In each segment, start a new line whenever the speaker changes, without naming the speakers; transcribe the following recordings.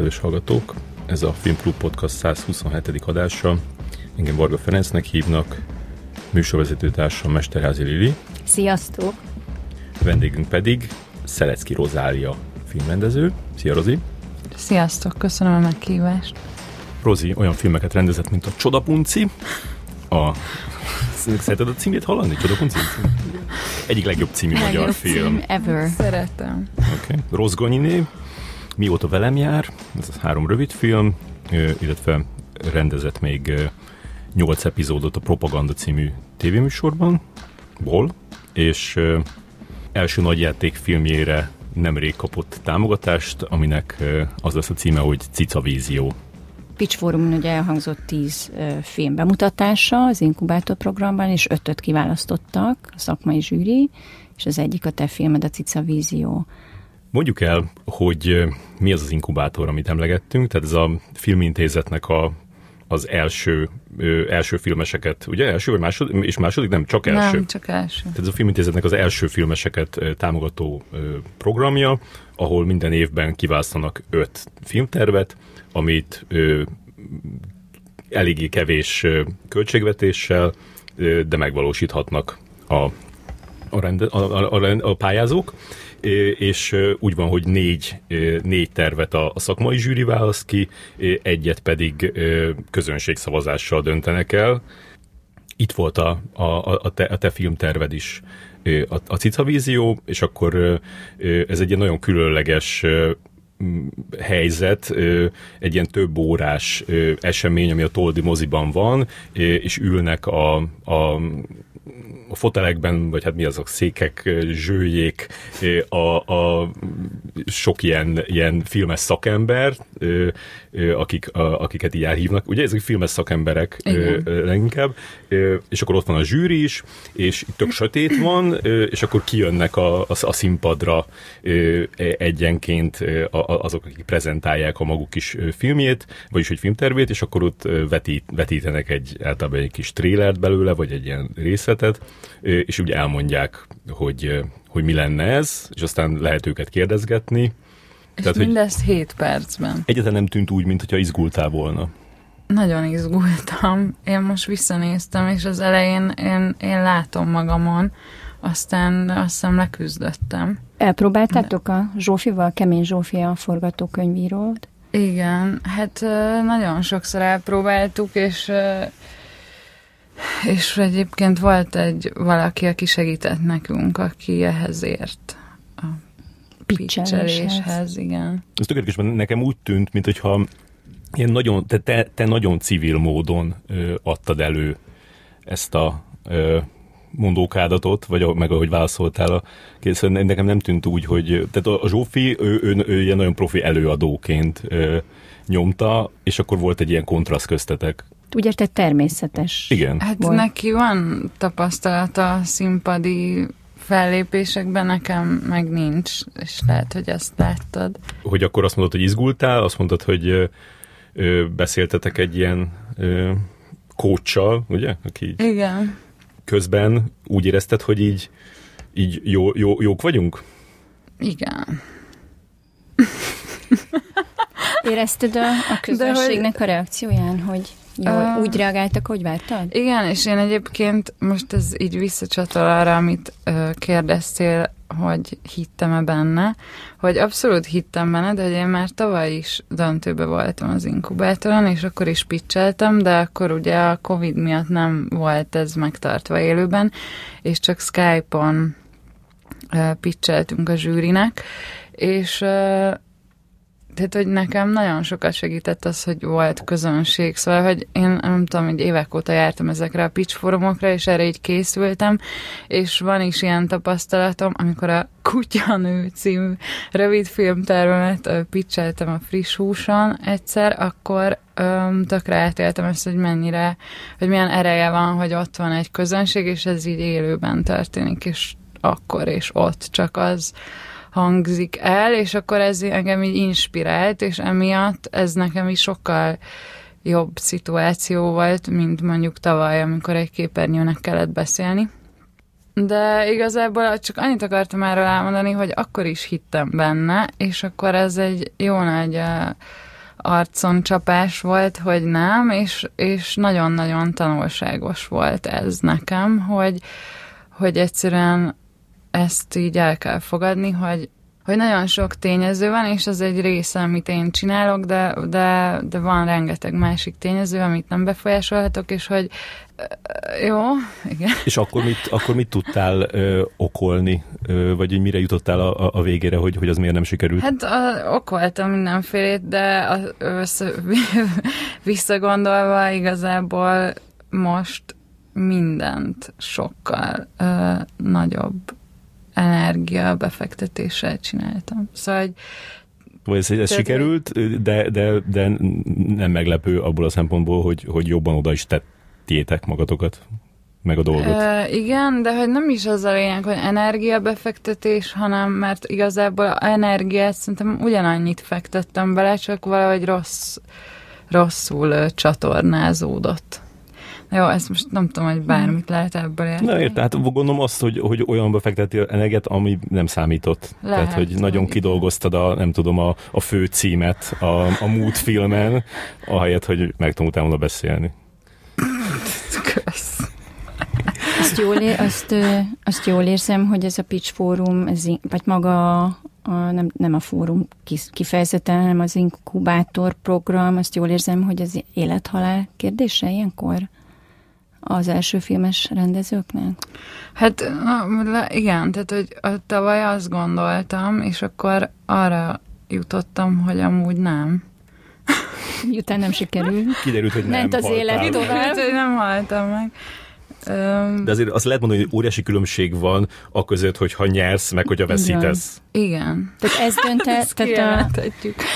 kedves hallgatók! Ez a Filmklub Podcast 127. adása. Engem Varga Ferencnek hívnak, műsorvezető társam Mesterházi Lili.
Sziasztok!
Vendégünk pedig Szelecki Rozália filmrendező. Szia Rozi!
Sziasztok, köszönöm a meghívást.
Rozi olyan filmeket rendezett, mint a Csodapunci, a Szereted a címét hallani? Csodapunci? Egyik legjobb című
Legjobb
magyar film.
cím ever.
Szeretem.
Oké. Okay. Rossz Gonyiné, Mióta velem jár, ez a három rövid film, illetve rendezett még nyolc epizódot a Propaganda című tévéműsorban, ból, és első nagyjáték filmjére nemrég kapott támogatást, aminek az lesz a címe, hogy Cica Vízió.
Pitch Forum ugye elhangzott tíz film bemutatása az inkubátor programban, és ötöt kiválasztottak a szakmai zsűri, és az egyik a te filmed, a Cica Vízió.
Mondjuk el, hogy mi az az inkubátor, amit emlegettünk, tehát ez a filmintézetnek a, az első, ö, első filmeseket, ugye? Első vagy második, és második, nem, csak első.
Nem, csak első.
Tehát ez a filmintézetnek az első filmeseket ö, támogató ö, programja, ahol minden évben kiválasztanak öt filmtervet, amit ö, eléggé kevés ö, költségvetéssel, ö, de megvalósíthatnak a, a, rende, a, a, a, a pályázók, és úgy van, hogy négy, négy tervet a, szakmai zsűri választ ki, egyet pedig közönségszavazással döntenek el. Itt volt a, a, a, te, a te filmterved is, a, a Cica Vízió, és akkor ez egy ilyen nagyon különleges helyzet, egy ilyen több órás esemény, ami a Toldi moziban van, és ülnek a, a a fotelekben, vagy hát mi azok, székek, zsőjék, a, a sok ilyen, ilyen filmes szakember, akik, a, akiket így elhívnak. Ugye ezek filmes szakemberek
Igen.
leginkább, és akkor ott van a zsűri is, és itt tök sötét van, és akkor kijönnek a, a, a színpadra ö, egyenként azok, akik prezentálják a maguk kis filmjét, vagyis egy filmtervét, és akkor ott vetít, vetítenek egy általában egy kis trélert belőle, vagy egy ilyen részletet, és úgy elmondják, hogy, hogy mi lenne ez, és aztán lehet őket kérdezgetni.
És
Tehát, hogy-
mindezt 7 percben.
Egyáltalán nem tűnt úgy, mintha izgultál volna.
Nagyon izgultam. Én most visszanéztem, és az elején én, én látom magamon, aztán azt hiszem leküzdöttem.
Elpróbáltátok a Zsófival, Kemény Zsófi a forgatókönyvírót?
Igen, hát nagyon sokszor elpróbáltuk, és és egyébként volt egy valaki, aki segített nekünk, aki ehhez ért. A
pitcheléshez,
igen.
Ez tökéletes, mert nekem úgy tűnt, mintha ilyen nagyon, te, te, te nagyon civil módon ö, adtad elő ezt a ö, mondókádatot, vagy meg ahogy válaszoltál a kérdésre, nekem nem tűnt úgy, hogy tehát a, Zsófi, ő, ő, ő ilyen nagyon profi előadóként ö, nyomta, és akkor volt egy ilyen kontraszt köztetek.
Úgy érted, természetes.
Igen.
Hát
Volt.
neki van tapasztalata színpadi fellépésekben, nekem meg nincs, és lehet, hogy ezt láttad.
Hogy akkor azt mondod, hogy izgultál, azt mondtad, hogy ö, ö, beszéltetek egy ilyen ö, coachsal, ugye? Aki így
Igen.
közben úgy érezted, hogy így, így jó, jó, jók vagyunk?
Igen.
Érezted a, a közönségnek a reakcióján, hogy jó,
Ö,
úgy reagáltak, hogy vártad?
Igen, és én egyébként most ez így visszacsatol arra, amit ö, kérdeztél, hogy hittem-e benne, hogy abszolút hittem benne, de hogy én már tavaly is döntőbe voltam az inkubátoron, és akkor is pitcheltem, de akkor ugye a Covid miatt nem volt ez megtartva élőben, és csak Skype-on ö, pitcheltünk a zsűrinek, és ö, tehát, hogy nekem nagyon sokat segített az, hogy volt közönség, szóval, hogy én nem tudom, hogy évek óta jártam ezekre a pitch forumokra, és erre így készültem, és van is ilyen tapasztalatom, amikor a Kutyanő című rövid filmtervemet ö, pitcheltem a friss húson egyszer, akkor öm, tökre átéltem ezt, hogy mennyire, hogy milyen ereje van, hogy ott van egy közönség, és ez így élőben történik, és akkor és ott csak az hangzik el, és akkor ez engem így inspirált, és emiatt ez nekem is sokkal jobb szituáció volt, mint mondjuk tavaly, amikor egy képernyőnek kellett beszélni. De igazából csak annyit akartam erről elmondani, hogy akkor is hittem benne, és akkor ez egy jó nagy uh, arcon csapás volt, hogy nem, és, és nagyon-nagyon tanulságos volt ez nekem, hogy, hogy egyszerűen ezt így el kell fogadni, hogy, hogy nagyon sok tényező van, és az egy része, amit én csinálok, de, de, de van rengeteg másik tényező, amit nem befolyásolhatok, és hogy jó, igen.
És akkor mit, akkor mit tudtál ö, okolni, ö, vagy hogy mire jutottál a, a végére, hogy, hogy az miért nem sikerült?
Hát a, okoltam mindenfélét, de a, össze, visszagondolva igazából most mindent sokkal ö, nagyobb energia befektetéssel csináltam. Szóval, hogy
vagy ez, ez sikerült, de, de, de nem meglepő abból a szempontból, hogy, hogy jobban oda is tettétek magatokat, meg a dolgot.
E, igen, de hogy nem is az a lényeg, hogy energiabefektetés, hanem mert igazából energiát szerintem ugyanannyit fektettem bele, csak valahogy rossz, rosszul csatornázódott. Jó, ezt most nem tudom, hogy bármit lehet ebből érteni.
Na érte, hát gondolom azt, hogy, hogy olyan befekteti energiát, ami nem számított. Lehet, Tehát, hogy nagyon hogy kidolgoztad a, nem tudom, a, a fő címet a, a Mood filmen, ahelyett, hogy megtanultál volna beszélni.
Kösz.
Azt jól, ér, azt, azt jól érzem, hogy ez a Pitch Fórum, ez, vagy maga a, nem, nem a fórum kifejezetten, hanem az inkubátor program, azt jól érzem, hogy az élethalál kérdése ilyenkor? Az első filmes rendezőknek?
Hát igen, tehát hogy a tavaly azt gondoltam, és akkor arra jutottam, hogy amúgy nem.
Miután nem sikerült.
Kiderült, hogy nem
Ment az élet
tovább. hogy nem haltam meg.
De azért azt lehet mondani, hogy óriási különbség van a között, hogyha nyersz, meg hogyha veszítesz.
Igen. Igen.
Tehát ez dönt tehát, a,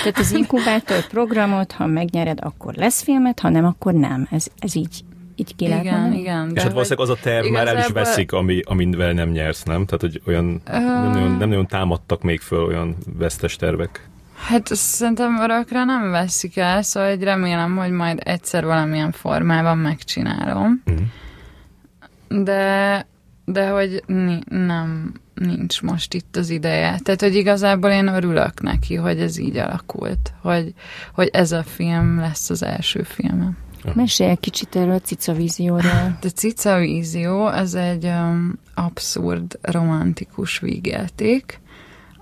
tehát az inkubátor programot, ha megnyered, akkor lesz filmet, ha nem, akkor nem. Ez, ez így így ki
lehet igen, mondani? igen.
És hát valószínűleg az a terv már el is veszik, ami, amivel nem nyersz, nem? Tehát, hogy olyan uh, nem, nagyon, nem nagyon támadtak még föl olyan vesztes tervek.
Hát szerintem örökre nem veszik el, szóval hogy remélem, hogy majd egyszer valamilyen formában megcsinálom. Uh-huh. De, de hogy ni, nem, nincs most itt az ideje. Tehát, hogy igazából én örülök neki, hogy ez így alakult, hogy, hogy ez a film lesz az első filmem.
Mesélj egy kicsit erről a Cica vízióról.
A Cica vízió, az egy um, abszurd, romantikus vígjáték,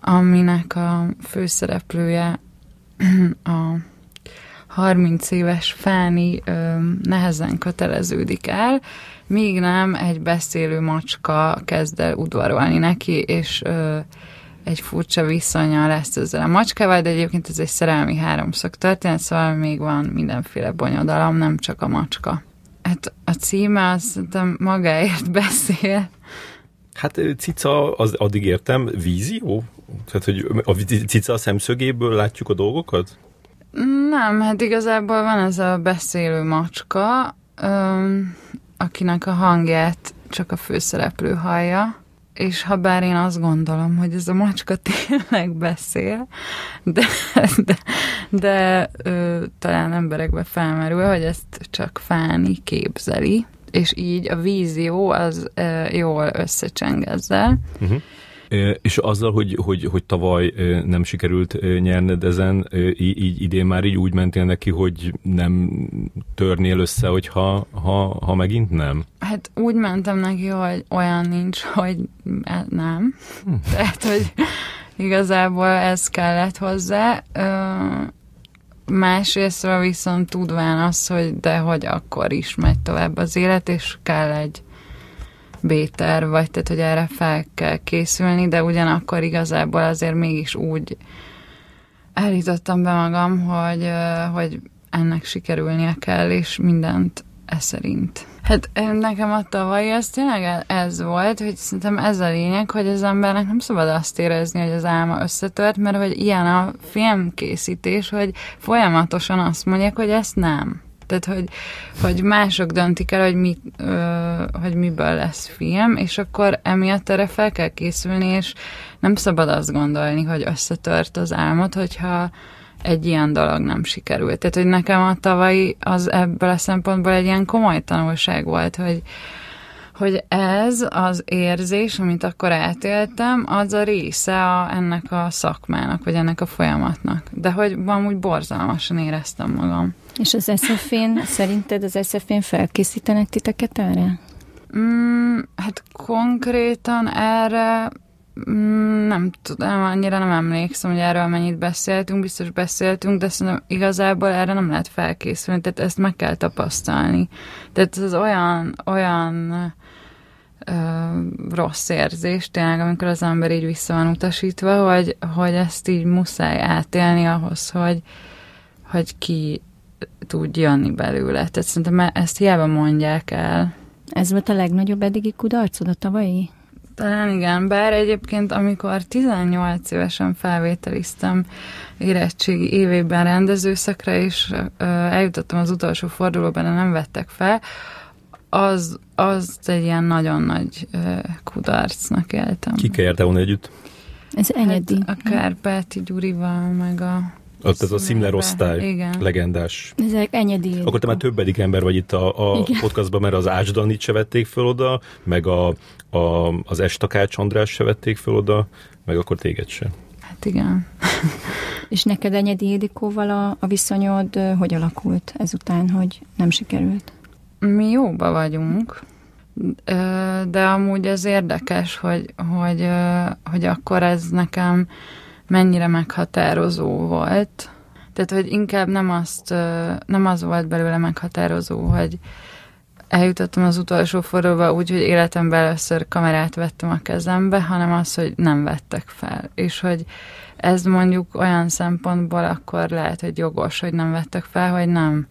aminek a főszereplője a 30 éves Fáni um, nehezen köteleződik el, míg nem egy beszélő macska kezd el udvarolni neki, és uh, egy furcsa viszonya lesz ezzel a macskával, de egyébként ez egy szerelmi háromszög történet, szóval még van mindenféle bonyodalom, nem csak a macska. Hát a címe az magáért beszél.
Hát cica, az addig értem, vízió? Tehát, hogy a cica szemszögéből látjuk a dolgokat?
Nem, hát igazából van ez a beszélő macska, öm, akinek a hangját csak a főszereplő hallja, és ha bár én azt gondolom, hogy ez a macska tényleg beszél, de, de, de ö, talán emberekbe felmerül, hogy ezt csak Fáni képzeli, és így a vízió az ö, jól összecseng ezzel. Uh-huh.
És azzal, hogy, hogy, hogy tavaly nem sikerült nyerned ezen, így, idén már így úgy mentél neki, hogy nem törnél össze, hogyha ha, ha megint nem?
Hát úgy mentem neki, hogy olyan nincs, hogy e, nem. Hm. Tehát, hogy igazából ez kellett hozzá. Másrésztről viszont tudván az, hogy de hogy akkor is megy tovább az élet, és kell egy B-terv, vagy tehát, hogy erre fel kell készülni, de ugyanakkor igazából azért mégis úgy állítottam be magam, hogy, hogy ennek sikerülnie kell, és mindent e szerint. Hát nekem a tavalyi az tényleg ez volt, hogy szerintem ez a lényeg, hogy az embernek nem szabad azt érezni, hogy az álma összetört, mert hogy ilyen a filmkészítés, hogy folyamatosan azt mondják, hogy ezt nem. Tehát, hogy, hogy mások döntik el, hogy, mi, ö, hogy miből lesz film, és akkor emiatt erre fel kell készülni, és nem szabad azt gondolni, hogy összetört az álmod, hogyha egy ilyen dolog nem sikerült. Tehát, hogy nekem a tavalyi az ebből a szempontból egy ilyen komoly tanulság volt, hogy, hogy ez az érzés, amit akkor átéltem, az a része a, ennek a szakmának, vagy ennek a folyamatnak. De hogy amúgy borzalmasan éreztem magam.
És az SZF-én, szerinted az SZF-én felkészítenek titeket erre?
Mm, hát konkrétan erre mm, nem tudom, annyira nem emlékszem, hogy erről mennyit beszéltünk, biztos beszéltünk, de szerintem igazából erre nem lehet felkészülni, tehát ezt meg kell tapasztalni. Tehát ez olyan, olyan rossz érzés tényleg, amikor az ember így vissza van utasítva, hogy, hogy ezt így muszáj átélni ahhoz, hogy, hogy ki tud jönni belőle. Tehát szerintem ezt hiába mondják el.
Ez volt a legnagyobb eddigi kudarcod a tavalyi?
Talán igen, bár egyébként amikor 18 évesen felvételiztem érettségi évében rendezőszakra, és ö, eljutottam az utolsó fordulóban, nem vettek fel, az, az egy ilyen nagyon nagy kudarcnak éltem.
Kikkel jártál volna együtt?
Ez enyedi.
Hát a Kárpáti Gyurival, meg a
ott ez a Simler osztály,
Igen.
legendás.
Ezek enyedi.
Akkor te már többedik ember vagy itt a, a
Igen.
podcastban, mert az Ács Danit se vették föl oda, meg a, a, az Estakács András se vették föl oda, meg akkor téged se.
Hát igen.
És neked Enyedi Ildikóval a, a viszonyod hogy alakult ezután, hogy nem sikerült?
Mi jóba vagyunk, de amúgy ez érdekes, hogy, hogy, hogy akkor ez nekem mennyire meghatározó volt. Tehát, hogy inkább nem, azt, nem az volt belőle meghatározó, hogy eljutottam az utolsó fordulóba úgy, hogy életemben először kamerát vettem a kezembe, hanem az, hogy nem vettek fel. És hogy ez mondjuk olyan szempontból akkor lehet, hogy jogos, hogy nem vettek fel, hogy nem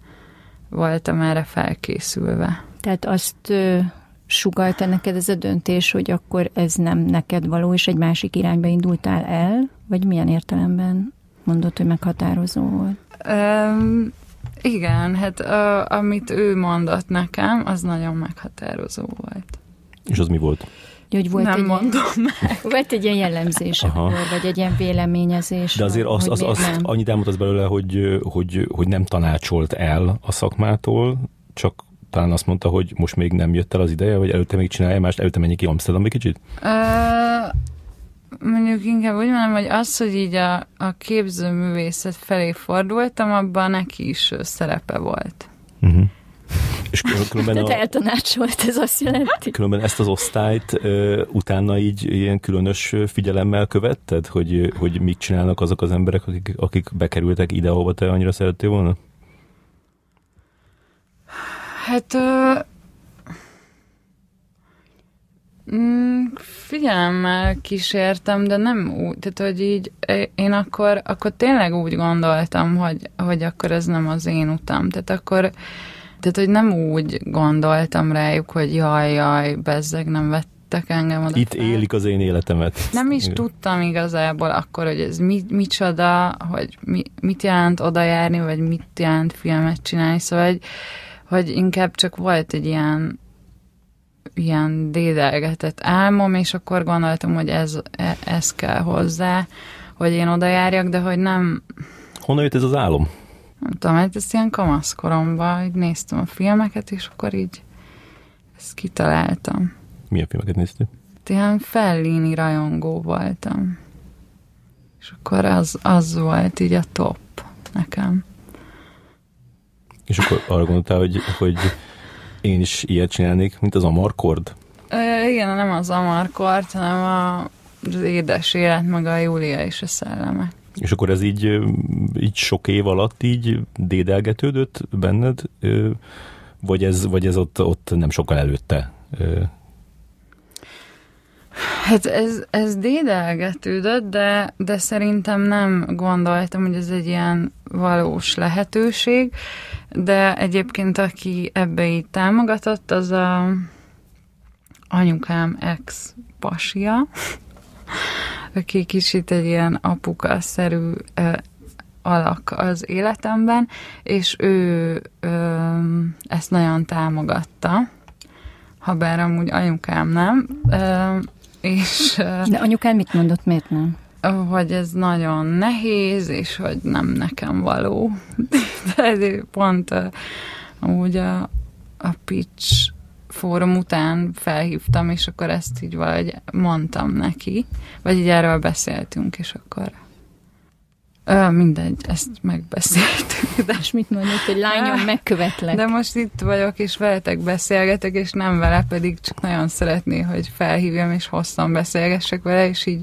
voltam erre felkészülve.
Tehát azt ö, sugalta neked ez a döntés, hogy akkor ez nem neked való, és egy másik irányba indultál el? Vagy milyen értelemben mondod, hogy meghatározó volt?
Um, igen, hát a, amit ő mondott nekem, az nagyon meghatározó volt.
És az mi volt?
Hogy volt
Nem
egy,
mondom meg.
Volt egy ilyen jellemzés akkor, vagy egy ilyen véleményezés.
De azért az, az, az, annyit elmondtad belőle, hogy, hogy, hogy nem tanácsolt el a szakmától, csak talán azt mondta, hogy most még nem jött el az ideje, vagy előtte még csinálja mást, előtte menjek ki Amsterdambe kicsit?
Ö, mondjuk inkább úgy mondom, hogy az, hogy így a, a képzőművészet felé fordultam, abban neki is szerepe volt.
Uh-huh. És kül- különben,
Tehát
a,
eltanácsolt, ez azt jelenti.
különben ezt az osztályt ö, utána így ilyen különös figyelemmel követted, hogy, hogy mit csinálnak azok az emberek, akik, akik bekerültek ide, ahova te annyira szerettél volna?
Hát mm, figyelemmel kísértem, de nem úgy, tehát hogy így én akkor, akkor tényleg úgy gondoltam, hogy, hogy akkor ez nem az én utam. Tehát akkor tehát, hogy nem úgy gondoltam rájuk, hogy jaj, jaj, bezzeg, nem vettek engem oda
Itt
fel.
élik az én életemet.
Nem is
Igen.
tudtam igazából akkor, hogy ez mi, micsoda, hogy mi, mit jelent oda járni, vagy mit jelent filmet csinálni, szóval, hogy, hogy inkább csak volt egy ilyen ilyen dédelgetett álmom, és akkor gondoltam, hogy ez, e- ez kell hozzá, hogy én oda járjak, de hogy nem,
Honnan jött ez az álom?
Nem tudom, hát ezt ilyen kamaszkoromban, így néztem a filmeket, és akkor így ezt kitaláltam.
Milyen filmeket néztél?
Hát ilyen Fellini rajongó voltam. És akkor az, az volt így a top nekem.
És akkor arra gondoltál, hogy, hogy én is ilyet csinálnék, mint az Amarkord?
Ö, igen, nem az Amarkort, hanem a, az édes élet, meg a Júlia és a szellemek.
És akkor ez így, így sok év alatt így dédelgetődött benned, vagy ez, vagy ez ott, ott nem sokkal előtte?
Hát ez, ez dédelgetődött, de, de szerintem nem gondoltam, hogy ez egy ilyen valós lehetőség, de egyébként aki ebbe így támogatott, az a anyukám ex-pasia, aki kicsit egy ilyen apuka-szerű ö, alak az életemben, és ő ö, ezt nagyon támogatta, ha bár amúgy anyukám nem, ö, és ö,
De anyukán mit mondott, miért nem?
hogy ez nagyon nehéz, és hogy nem nekem való. De pont uh, amúgy a, a pitch fórum után felhívtam, és akkor ezt így valahogy mondtam neki, vagy így erről beszéltünk, és akkor Ö, mindegy, ezt megbeszéltük.
De... És mit mondott, hogy lányom, megkövetlek.
De most itt vagyok, és veletek beszélgetek, és nem vele, pedig csak nagyon szeretné, hogy felhívjam, és hosszan beszélgessek vele, és így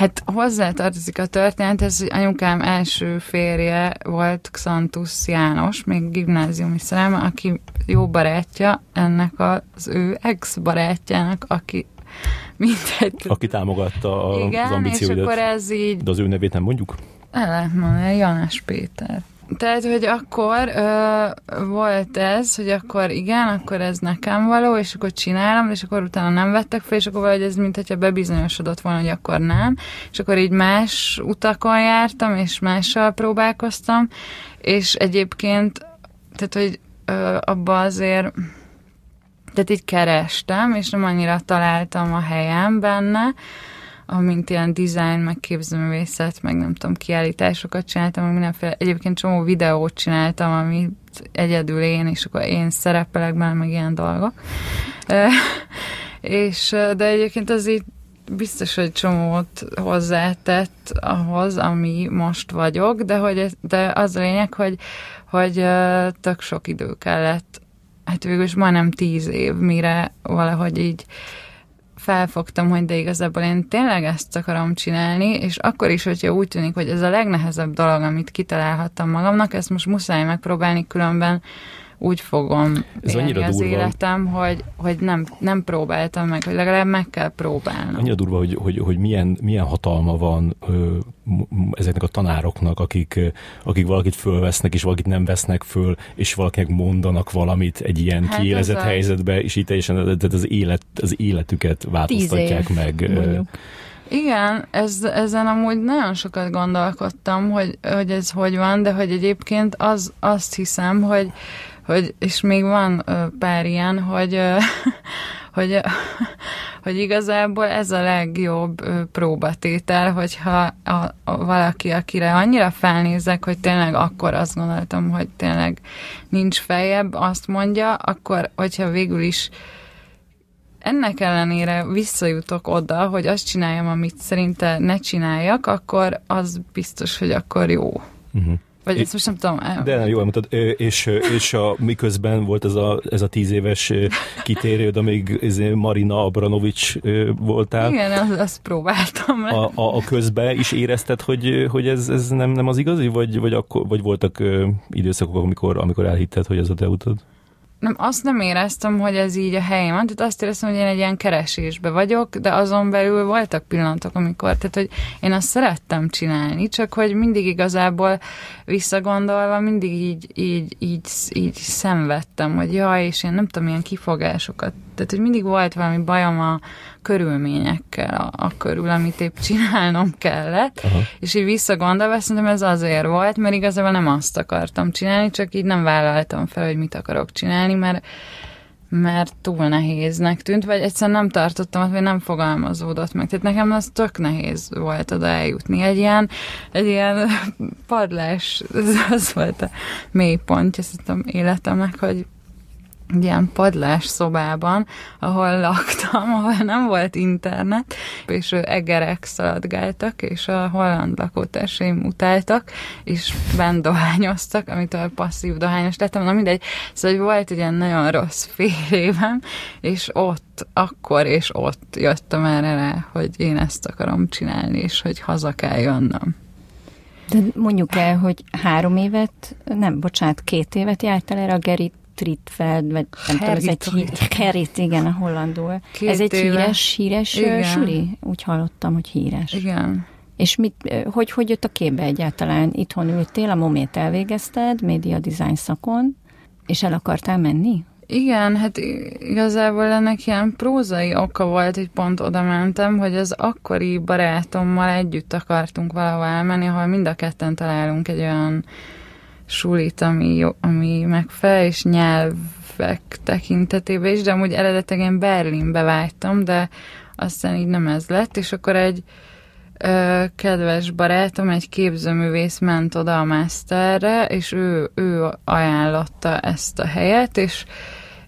Hát hozzá tartozik a történet, ez, hogy anyukám első férje volt Xantus János, még gimnáziumi szerelme, aki jó barátja ennek az ő ex-barátjának, aki mindegy.
Aki támogatta a,
Igen,
az ambícióidat.
és akkor ez így...
De az ő nevét nem mondjuk?
El lehet mondani, Janás Péter. Tehát, hogy akkor ö, volt ez, hogy akkor igen, akkor ez nekem való, és akkor csinálom, és akkor utána nem vettek fel, és akkor valahogy ez, mint hogyha bebizonyosodott volna, hogy akkor nem. És akkor így más utakon jártam, és mással próbálkoztam, és egyébként, tehát, hogy ö, abba azért tehát így kerestem, és nem annyira találtam a helyem benne, amint ilyen design, meg képzőművészet, meg nem tudom, kiállításokat csináltam, meg mindenféle, egyébként csomó videót csináltam, amit egyedül én, és akkor én szerepelek benne, meg ilyen dolgok. és, de egyébként az így biztos, hogy csomót hozzátett ahhoz, ami most vagyok, de, hogy, de az a lényeg, hogy, hogy tök sok idő kellett, hát végül is majdnem tíz év, mire valahogy így felfogtam, hogy de igazából én tényleg ezt akarom csinálni, és akkor is, hogyha úgy tűnik, hogy ez a legnehezebb dolog, amit kitalálhattam magamnak, ezt most muszáj megpróbálni, különben úgy fogom Ez élni az durva. életem, hogy, hogy nem, nem próbáltam meg, hogy legalább meg kell próbálnom.
Annyira durva, hogy, hogy, hogy milyen, milyen hatalma van ö, ezeknek a tanároknak, akik, akik valakit fölvesznek, és valakit nem vesznek föl, és valakinek mondanak valamit egy ilyen hát kiélezett a... helyzetbe, és így teljesen az, élet, az életüket változtatják év, meg. Mondjuk.
Igen, ez, ezen amúgy nagyon sokat gondolkodtam, hogy, hogy ez hogy van, de hogy egyébként az, azt hiszem, hogy, hogy, és még van ö, pár ilyen, hogy, ö, hogy, hogy igazából ez a legjobb ö, próbatétel, hogyha a, a, valaki, akire annyira felnézek, hogy tényleg akkor azt gondoltam, hogy tényleg nincs feljebb, azt mondja, akkor, hogyha végül is ennek ellenére visszajutok oda, hogy azt csináljam, amit szerinte ne csináljak, akkor az biztos, hogy akkor jó. Uh-huh. Vagy ezt most nem tudom.
De nem, jól mondtad. És, és a, miközben volt ez a, ez a tíz éves kitérőd, amíg izé Marina Abranovics voltál.
Igen, azt, azt próbáltam.
A, a, a közben is érezted, hogy, hogy ez, ez nem, nem az igazi, vagy, vagy, akkor, vagy voltak időszakok, amikor, amikor elhitted, hogy ez a te utad?
Nem, azt nem éreztem, hogy ez így a helyem van, tehát azt éreztem, hogy én egy ilyen keresésbe vagyok, de azon belül voltak pillanatok, amikor, tehát hogy én azt szerettem csinálni, csak hogy mindig igazából visszagondolva, mindig így, így, így, így szenvedtem, hogy jaj, és én nem tudom, ilyen kifogásokat, tehát hogy mindig volt valami bajom a körülményekkel, a, a körül, amit épp csinálnom kellett, Aha. és így visszagondolva szerintem ez azért volt, mert igazából nem azt akartam csinálni, csak így nem vállaltam fel, hogy mit akarok csinálni, mert mert túl nehéznek tűnt, vagy egyszerűen nem tartottam, vagy nem fogalmazódott meg. Tehát nekem az tök nehéz volt oda eljutni. Egy ilyen, egy ilyen padlás, ez az volt a mélypontja szerintem életemnek, hogy egy ilyen padlás szobában, ahol laktam, ahol nem volt internet, és egerek szaladgáltak, és a holland lakótársaim utáltak, és bent dohányoztak, amitől passzív dohányos lettem, na mindegy. Szóval volt egy ilyen nagyon rossz fél évem, és ott, akkor és ott jöttem erre rá, hogy én ezt akarom csinálni, és hogy haza kell jönnöm.
De mondjuk el, hogy három évet, nem, bocsánat, két évet jártál erre a Gerit Tritfeld, vagy nem tudom, ez egy hí- Kerit, igen, a hollandul. Két ez egy éve. híres, híres igen. suli? Úgy hallottam, hogy híres.
Igen.
És mit, hogy, hogy jött a képbe egyáltalán? Itthon ültél, a momét elvégezted, média design szakon, és el akartál menni?
Igen, hát igazából ennek ilyen prózai oka volt, hogy pont oda mentem, hogy az akkori barátommal együtt akartunk valahol elmenni, ahol mind a ketten találunk egy olyan sulit, ami, jó, ami megfelel, és nyelvek tekintetében is, de amúgy eredetileg én Berlinbe vágytam, de aztán így nem ez lett, és akkor egy ö, kedves barátom, egy képzőművész ment oda a masterre, és ő, ő ajánlotta ezt a helyet, és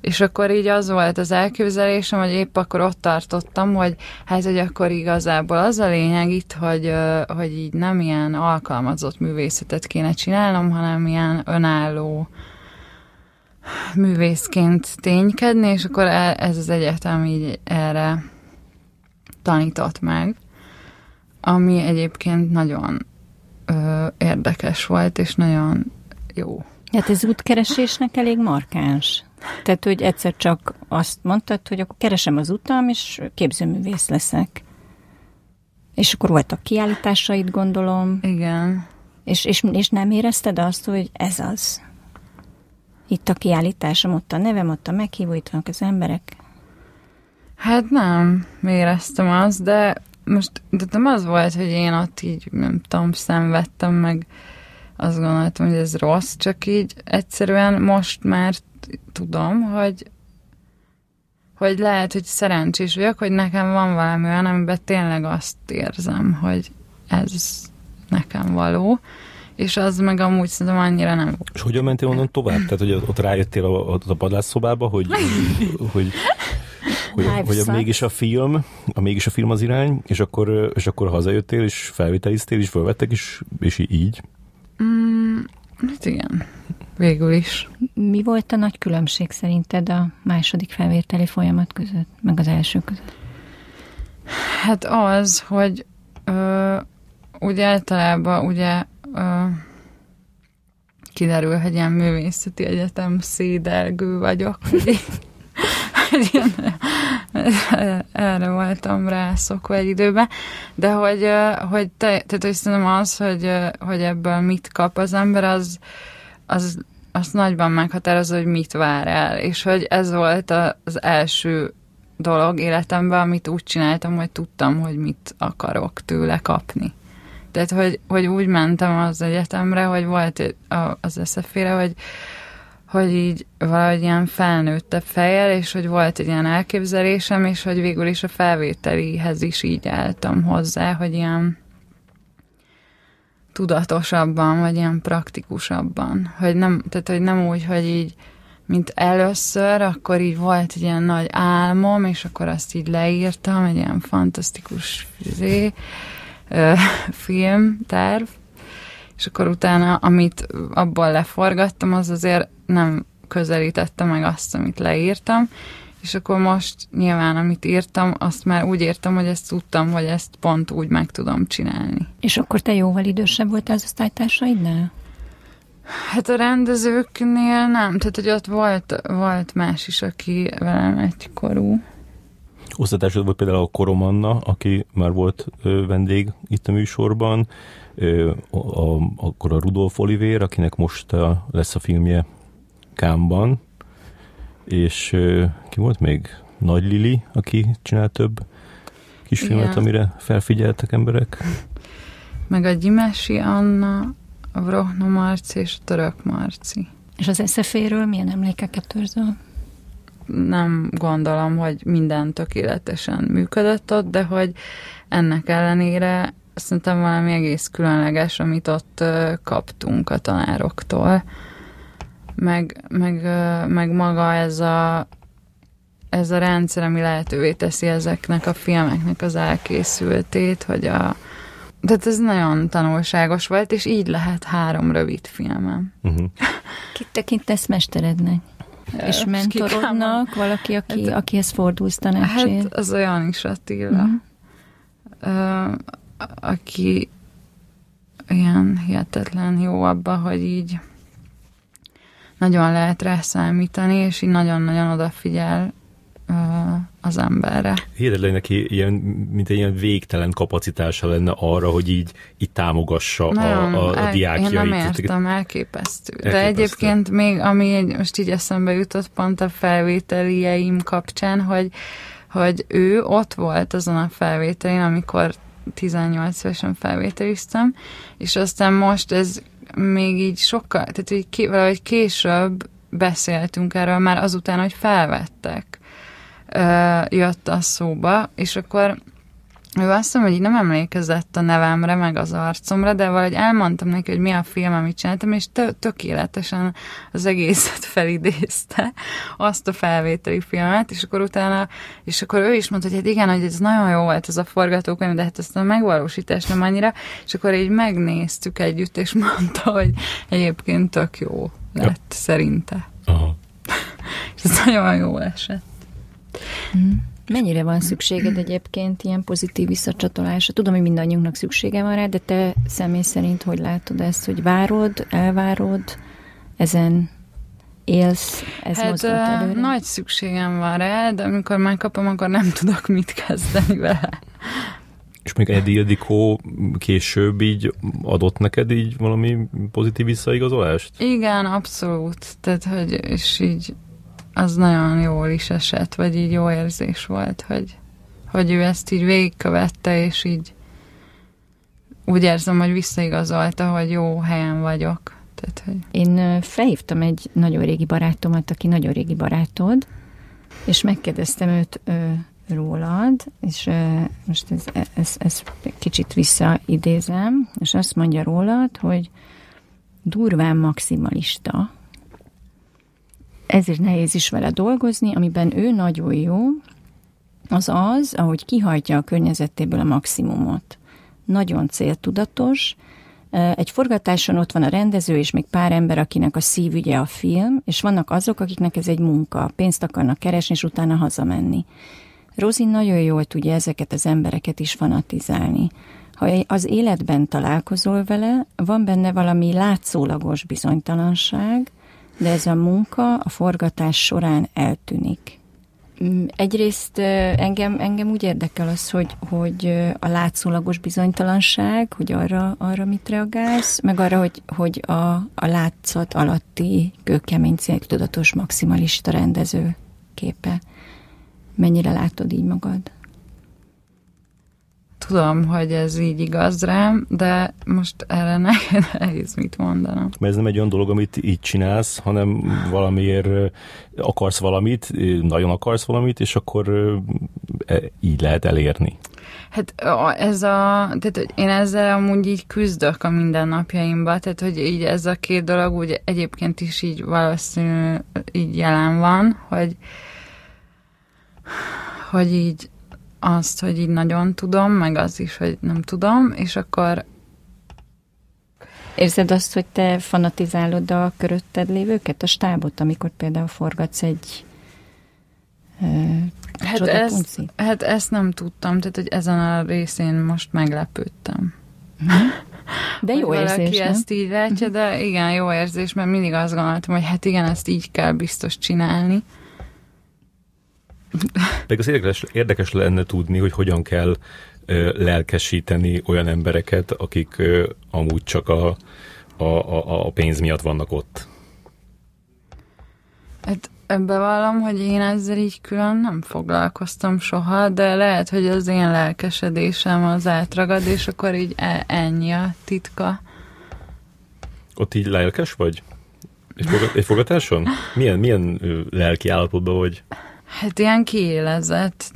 És akkor így az volt az elképzelésem, hogy épp akkor ott tartottam, hogy hát, hogy akkor igazából az a lényeg itt, hogy, hogy így nem ilyen alkalmazott művészetet kéne csinálnom, hanem ilyen önálló művészként ténykedni, és akkor e, ez az egyetem így erre tanított meg, ami egyébként nagyon ö, érdekes volt, és nagyon jó.
Hát ez útkeresésnek elég markáns. Tehát, hogy egyszer csak azt mondtad, hogy akkor keresem az utam, és képzőművész leszek. És akkor voltak kiállításaid, gondolom.
Igen.
És, és, és nem érezted azt, hogy ez az? Itt a kiállításom, ott a nevem, ott a meghívó, itt vannak az emberek.
Hát nem éreztem azt, de most de nem az volt, hogy én ott így, nem tudom, szenvedtem, meg azt gondoltam, hogy ez rossz, csak így egyszerűen most már tudom, hogy hogy lehet, hogy szerencsés vagyok, hogy nekem van valami olyan, amiben tényleg azt érzem, hogy ez nekem való, és az meg amúgy szerintem annyira nem
És hogyan mentél onnan tovább? Tehát, hogy ott rájöttél a, a padlásszobába, hogy, hogy, hogy, hogy a, mégis a film, a mégis a film az irány, és akkor, és akkor hazajöttél, és felvételiztél, és fölvettek, és, és így?
Mm, hát igen, végül is.
Mi volt a nagy különbség szerinted a második felvételi folyamat között, meg az első között?
Hát az, hogy ö, ugye általában ugye ö, kiderül, hogy ilyen művészeti egyetem szédelgő vagyok, hogy erre voltam rászokva egy időben, de hogy, hogy te, tehát hogy szerintem az, hogy, hogy ebből mit kap az ember, az, az, az nagyban meghatározza, hogy mit vár el, és hogy ez volt az első dolog életemben, amit úgy csináltam, hogy tudtam, hogy mit akarok tőle kapni. Tehát, hogy, hogy úgy mentem az egyetemre, hogy volt az eszefére, hogy hogy így valahogy ilyen felnőttebb fejjel, és hogy volt egy ilyen elképzelésem, és hogy végül is a felvételihez is így álltam hozzá, hogy ilyen tudatosabban, vagy ilyen praktikusabban. Hogy nem, tehát, hogy nem úgy, hogy így, mint először, akkor így volt egy ilyen nagy álmom, és akkor azt így leírtam, egy ilyen fantasztikus fizé, ö, filmterv, és akkor utána, amit abból leforgattam, az azért nem közelítette meg azt, amit leírtam, és akkor most nyilván, amit írtam, azt már úgy írtam, hogy ezt tudtam, hogy ezt pont úgy meg tudom csinálni.
És akkor te jóval idősebb voltál az osztálytársaidnál?
Hát a rendezőknél nem, tehát hogy ott volt, volt más is, aki velem egykorú.
Osztálytársad volt például a Koromanna, aki már volt ö, vendég itt a műsorban, ö, a, a, akkor a Rudolf Oliver, akinek most a, lesz a filmje Kámban, és ki volt még? Nagy Lili, aki csinál több kisfilmet, Igen. amire felfigyeltek emberek.
Meg a Gyimesi Anna, a Vrohna Marci és a Török Marci.
És az eszeféről milyen emlékeket őrzöl?
Nem gondolom, hogy minden tökéletesen működött ott, de hogy ennek ellenére szerintem valami egész különleges, amit ott kaptunk a tanároktól meg, meg, meg maga ez a, ez a rendszer, ami lehetővé teszi ezeknek a filmeknek az elkészültét, hogy a tehát ez nagyon tanulságos volt, és így lehet három rövid filmem. Uh-huh.
Kit tekintesz mesterednek? És mentorodnak, valaki, aki, hát, akihez fordulsz tanácsért?
Hát az olyan is Attila, uh-huh. uh, aki ilyen hihetetlen jó abba, hogy így nagyon lehet rá számítani, és így nagyon-nagyon odafigyel az emberre.
Hihetetlen neki ilyen, mint egy ilyen végtelen kapacitása lenne arra, hogy így, így támogassa nagyon, a, a, a diákjait.
Én nem értem, elképesztő. elképesztő. De egyébként még, ami egy, most így eszembe jutott pont a felvételieim kapcsán, hogy, hogy ő ott volt azon a felvételén, amikor 18 évesen felvételiztem, és aztán most ez még így sokkal, tehát így ké, valahogy később beszéltünk erről már azután, hogy felvettek, jött a szóba, és akkor ő azt hiszem, hogy így nem emlékezett a nevemre, meg az arcomra, de valahogy elmondtam neki, hogy mi a film, amit csináltam, és tö- tökéletesen az egészet felidézte, azt a felvételi filmet, és akkor utána, és akkor ő is mondta, hogy hát igen, hogy ez nagyon jó volt ez a forgatókönyv, de hát ezt a megvalósítás nem annyira, és akkor így megnéztük együtt, és mondta, hogy egyébként tök jó lett, ja. szerinte. Aha. és ez nagyon jó esett.
Mm. Mennyire van szükséged egyébként ilyen pozitív visszacsatolásra? Tudom, hogy mindannyiunknak szüksége van rá, de te személy szerint hogy látod ezt, hogy várod, elvárod, ezen élsz, ez hát, előre?
nagy szükségem van rá, de amikor megkapom, akkor nem tudok mit kezdeni vele.
És még Eddie Ildikó később így adott neked így valami pozitív visszaigazolást?
Igen, abszolút. Tehát, hogy és így az nagyon jól is esett, vagy így jó érzés volt, hogy, hogy ő ezt így végigkövette, és így úgy érzem, hogy visszaigazolta, hogy jó helyen vagyok. Tehát, hogy...
Én felhívtam egy nagyon régi barátomat, aki nagyon régi barátod, és megkérdeztem őt ö, rólad, és ö, most ez, ez, ez kicsit visszaidézem, és azt mondja rólad, hogy durván maximalista, ezért nehéz is vele dolgozni, amiben ő nagyon jó, az az, ahogy kihajtja a környezetéből a maximumot. Nagyon céltudatos, egy forgatáson ott van a rendező és még pár ember, akinek a szívügye a film, és vannak azok, akiknek ez egy munka, pénzt akarnak keresni, és utána hazamenni. Rozin nagyon jól tudja ezeket az embereket is fanatizálni. Ha az életben találkozol vele, van benne valami látszólagos bizonytalanság, de ez a munka a forgatás során eltűnik. Mm, egyrészt engem, engem úgy érdekel az, hogy, hogy a látszólagos bizonytalanság, hogy arra, arra mit reagálsz, meg arra, hogy, hogy a, a látszat alatti kőkemény céltudatos maximalista rendező képe. Mennyire látod így magad?
Tudom, hogy ez így igaz rám, de most erre nehéz mit mondanom.
Mert ez nem egy olyan dolog, amit így csinálsz, hanem valamiért akarsz valamit, nagyon akarsz valamit, és akkor e, így lehet elérni.
Hát ez a, tehát hogy én ezzel amúgy így küzdök a mindennapjaimban, tehát hogy így ez a két dolog úgy egyébként is így valószínű így jelen van, hogy hogy így azt, hogy így nagyon tudom, meg az is, hogy nem tudom, és akkor
Érzed azt, hogy te fanatizálod a körötted lévőket, a stábot, amikor például forgatsz egy
hát, ezt, hát ezt nem tudtam, tehát hogy ezen a részén most meglepődtem.
De jó érzés, valaki
nem? ezt így látja, de igen, jó érzés, mert mindig azt gondoltam, hogy hát igen, ezt így kell biztos csinálni.
Meg az érdekes, érdekes lenne tudni, hogy hogyan kell lelkesíteni olyan embereket, akik amúgy csak a, a, a, a pénz miatt vannak ott.
Hát bevallom, hogy én ezzel így külön nem foglalkoztam soha, de lehet, hogy az én lelkesedésem az átragad, és akkor így e- ennyi a titka.
Ott így lelkes vagy? Egy fogatáson? Milyen, milyen lelki állapotban vagy?
Hát ilyen kiélezett,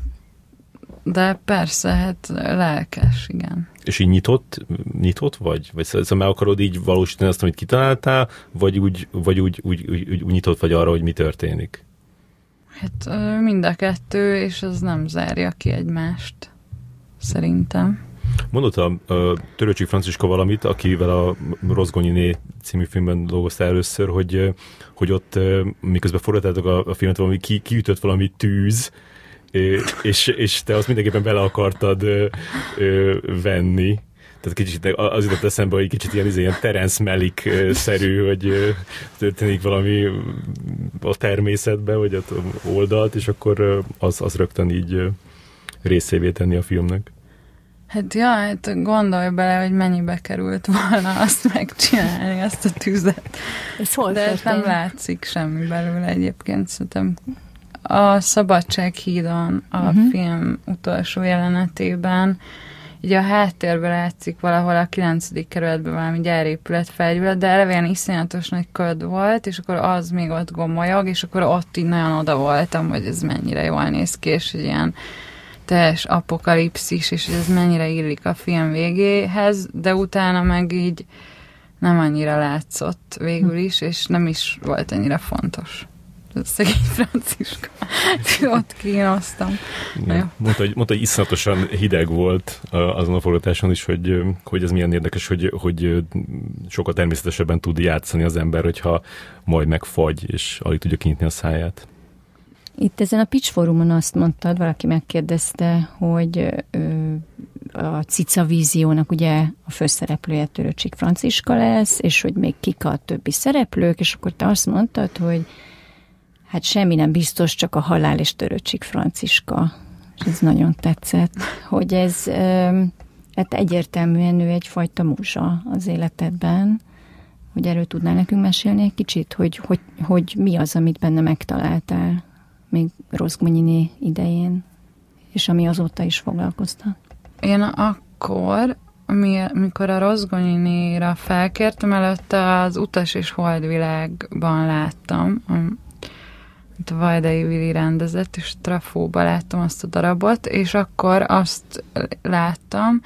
de persze, hát lelkes, igen.
És így nyitott, nyitott vagy? Vagy szóval meg akarod így valósítani azt, amit kitaláltál, vagy úgy, vagy úgy, úgy, úgy, úgy, úgy nyitott vagy arra, hogy mi történik?
Hát mind a kettő, és az nem zárja ki egymást, szerintem.
Mondott a, a Töröcsik Franciska valamit, akivel a Rozgonyiné című filmben dolgoztál először, hogy, hogy ott miközben forgatáltak a, a filmet, valami ki, kiütött valami tűz, és, és te azt mindenképpen bele akartad venni. Tehát kicsit az jutott eszembe, hogy kicsit ilyen, ilyen Terence Malick-szerű, hogy történik valami a természetbe, vagy a oldalt, és akkor az, az rögtön így részévé tenni a filmnek.
Hát ja, hát gondolj bele, hogy mennyibe került volna azt megcsinálni, azt a tüzet. Ez hol De ez nem látszik semmi belőle egyébként, szerintem a Szabadsághídon a uh-huh. film utolsó jelenetében így a háttérben látszik valahol a 9. kerületben valami gyárépület felgyület, de eleve ilyen iszonyatos nagy köd volt, és akkor az még ott gomolyog, és akkor ott így nagyon oda voltam, hogy ez mennyire jól néz ki, és hogy ilyen teljes apokalipszis, és ez mennyire illik a film végéhez, de utána meg így nem annyira látszott végül is, és nem is volt annyira fontos szegény Franciska. Ott kínoztam.
Mondta, hogy, mondta, hogy iszonyatosan hideg volt azon a forgatáson is, hogy, hogy ez milyen érdekes, hogy, hogy sokkal természetesebben tud játszani az ember, hogyha majd megfagy, és alig tudja kinyitni a száját.
Itt ezen a Pitch Forumon azt mondtad, valaki megkérdezte, hogy ö, a Cica víziónak ugye a főszereplője Töröcsik Franciska lesz, és hogy még kik a többi szereplők, és akkor te azt mondtad, hogy hát semmi nem biztos, csak a halál és Töröcsik Franciska. És ez nagyon tetszett, hogy ez hát egyértelműen ő egyfajta múzsa az életedben, hogy erről tudnál nekünk mesélni egy kicsit, hogy, hogy, hogy mi az, amit benne megtaláltál még Rozgmonyiné idején, és ami azóta is foglalkoztat.
Én akkor, mikor a Rozgonyinéra felkértem, előtte az Utas és Holdvilágban láttam, a Vajdai Vili rendezett, és Trafóba láttam azt a darabot, és akkor azt láttam,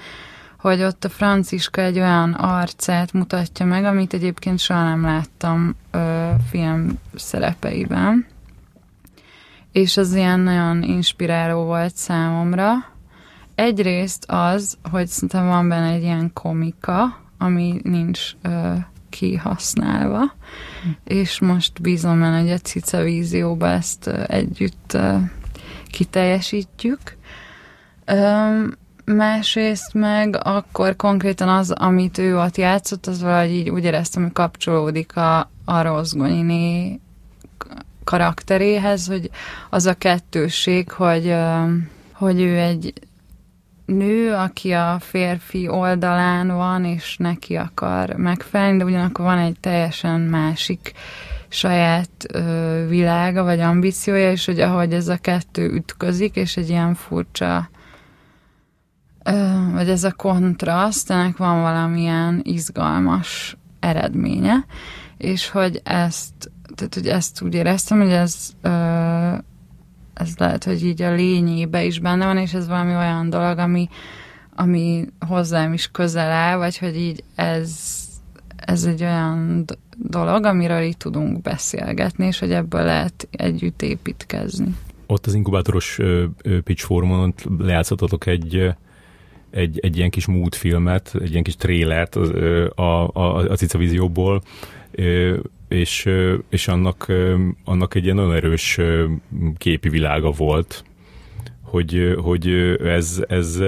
hogy ott a Franciska egy olyan arcát mutatja meg, amit egyébként soha nem láttam ö, film szerepeiben. És az ilyen nagyon inspiráló volt számomra. Egyrészt az, hogy szerintem van benne egy ilyen komika, ami nincs ö, kihasználva, hm. és most bízom benne, hogy a Cica vízióba ezt együtt kiteljesítjük. Másrészt meg akkor konkrétan az, amit ő ott játszott, az valahogy így úgy éreztem, hogy kapcsolódik a, a Rozgonyiné karakteréhez, hogy az a kettőség, hogy, hogy ő egy nő, aki a férfi oldalán van, és neki akar megfelelni, de ugyanakkor van egy teljesen másik saját ö, világa, vagy ambíciója, és hogy ahogy ez a kettő ütközik, és egy ilyen furcsa ö, vagy ez a kontraszt, ennek van valamilyen izgalmas eredménye, és hogy ezt, tehát hogy ezt úgy éreztem, hogy ez ez lehet, hogy így a lényébe is benne van, és ez valami olyan dolog, ami, ami hozzám is közel áll, vagy hogy így ez, ez egy olyan dolog, amiről így tudunk beszélgetni, és hogy ebből lehet együtt építkezni.
Ott az inkubátoros pitch formon lejátszottatok egy, egy, egy ilyen kis mood filmet, egy ilyen kis trélert a, a, a, a Cica Vízióból, és, és annak, annak egy ilyen nagyon erős képi világa volt, hogy, hogy ez, ez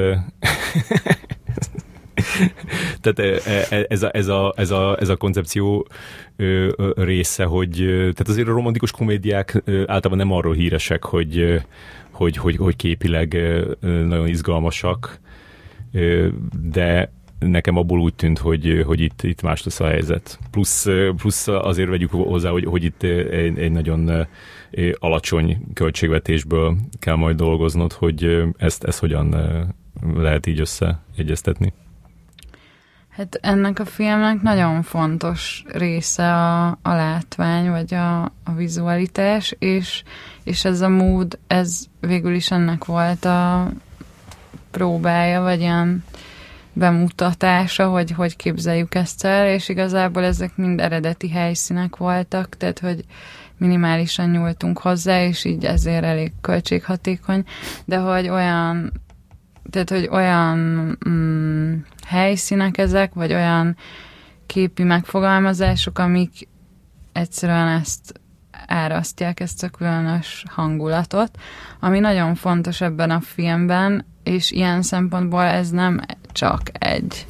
tehát e, e, ez a, ez, a, ez, a, ez a koncepció része, hogy tehát azért a romantikus komédiák általában nem arról híresek, hogy, hogy, hogy, hogy képileg nagyon izgalmasak, de nekem abból úgy tűnt, hogy, hogy itt, itt más lesz a helyzet. Plusz, plusz azért vegyük hozzá, hogy, hogy itt egy, egy nagyon alacsony költségvetésből kell majd dolgoznod, hogy ezt, ezt hogyan lehet így összeegyeztetni.
Hát ennek a filmnek nagyon fontos része a, a látvány, vagy a, a vizualitás, és, és ez a mód, ez végül is ennek volt a próbája, vagy ilyen bemutatása, hogy hogy képzeljük ezt el, és igazából ezek mind eredeti helyszínek voltak, tehát hogy minimálisan nyúltunk hozzá, és így ezért elég költséghatékony, de hogy olyan tehát, hogy olyan mm, helyszínek ezek, vagy olyan képi megfogalmazások, amik egyszerűen ezt árasztják, ezt a különös hangulatot, ami nagyon fontos ebben a filmben, és ilyen szempontból ez nem csak egy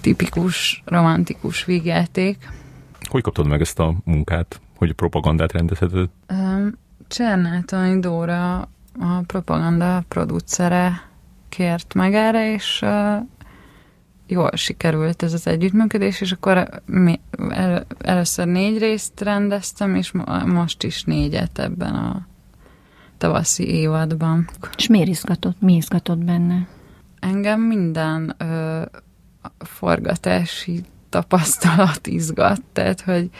tipikus romantikus vígjáték.
Hogy kaptad meg ezt a munkát, hogy a propagandát rendezheted?
Csernátoni Dóra, a propaganda producere kért meg erre, és jól sikerült ez az együttműködés, és akkor mi, el, először négy részt rendeztem, és most is négyet ebben a tavaszi évadban.
És miért izgatott? Mi izgatott benne?
Engem minden ö, forgatási tapasztalat izgat, tehát hogy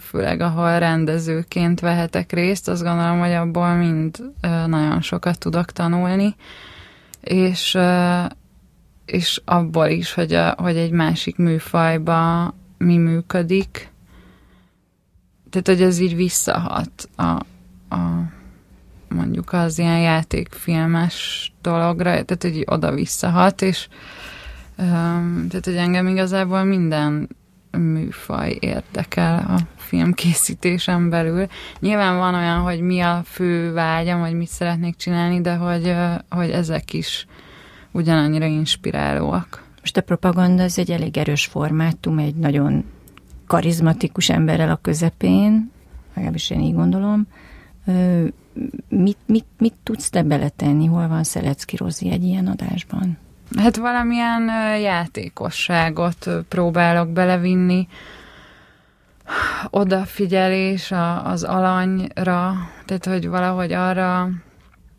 főleg ahol rendezőként vehetek részt, azt gondolom, hogy abból mind nagyon sokat tudok tanulni, és, és abból is, hogy, a, hogy egy másik műfajba mi működik, tehát hogy ez így visszahat a, a mondjuk az ilyen játékfilmes dologra, tehát hogy oda visszahat, és tehát hogy engem igazából minden műfaj érdekel a filmkészítésen belül. Nyilván van olyan, hogy mi a fő vágyam, vagy mit szeretnék csinálni, de hogy, hogy ezek is ugyanannyira inspirálóak.
Most a propaganda az egy elég erős formátum, egy nagyon karizmatikus emberrel a közepén, legalábbis én így gondolom. Mit, mit, mit tudsz te beletenni? Hol van Szelecki Rozi egy ilyen adásban?
Hát valamilyen játékosságot próbálok belevinni, odafigyelés az alanyra, tehát hogy valahogy arra...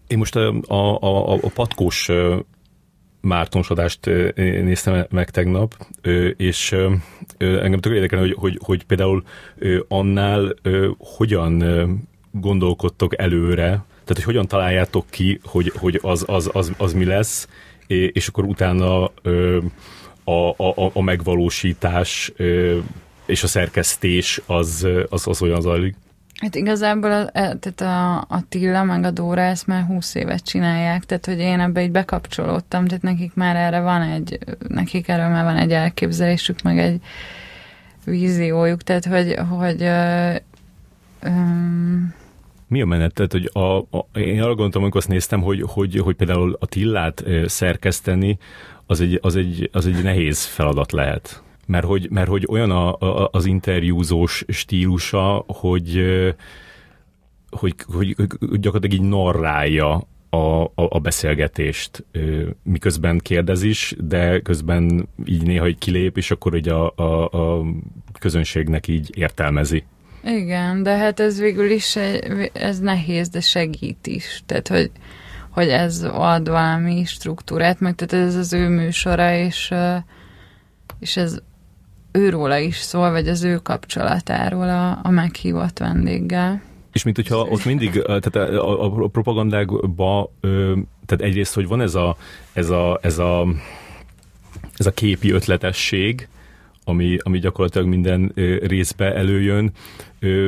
Én most a, a, a, a patkós mártonsodást néztem meg tegnap, és engem tök érdekel, hogy, hogy, hogy például annál hogyan gondolkodtok előre, tehát hogy hogyan találjátok ki, hogy, hogy az, az, az, az mi lesz, és akkor utána a, a, a megvalósítás és a szerkesztés az, az, az olyan zajlik.
Hát igazából a, e, tehát a, a Tilla meg a Dóra ezt már húsz évet csinálják, tehát hogy én ebbe így bekapcsolódtam, tehát nekik már erre van egy, nekik erről már van egy elképzelésük, meg egy víziójuk, tehát hogy, hogy ö, ö,
mi a menet? Tehát, hogy a, a, én arra gondoltam, amikor azt néztem, hogy, hogy, hogy például a Tillát szerkeszteni, az egy, az, egy, az egy nehéz feladat lehet. Mert hogy, mert hogy olyan a, a, az interjúzós stílusa, hogy, hogy, hogy, hogy gyakorlatilag így narrálja a, a, a beszélgetést, miközben kérdez is, de közben így néha egy kilép, és akkor így a, a, a közönségnek így értelmezi.
Igen, de hát ez végül is ez nehéz, de segít is. Tehát, hogy, hogy ez ad valami struktúrát, meg tehát ez az ő műsora, és, és ez őróla is szól, vagy az ő kapcsolatáról a, a meghívott vendéggel.
És mint hogyha ott mindig, tehát a, a, a propagandákban, tehát egyrészt, hogy van ez a, ez a, ez a, ez a képi ötletesség, ami, ami gyakorlatilag minden részbe előjön,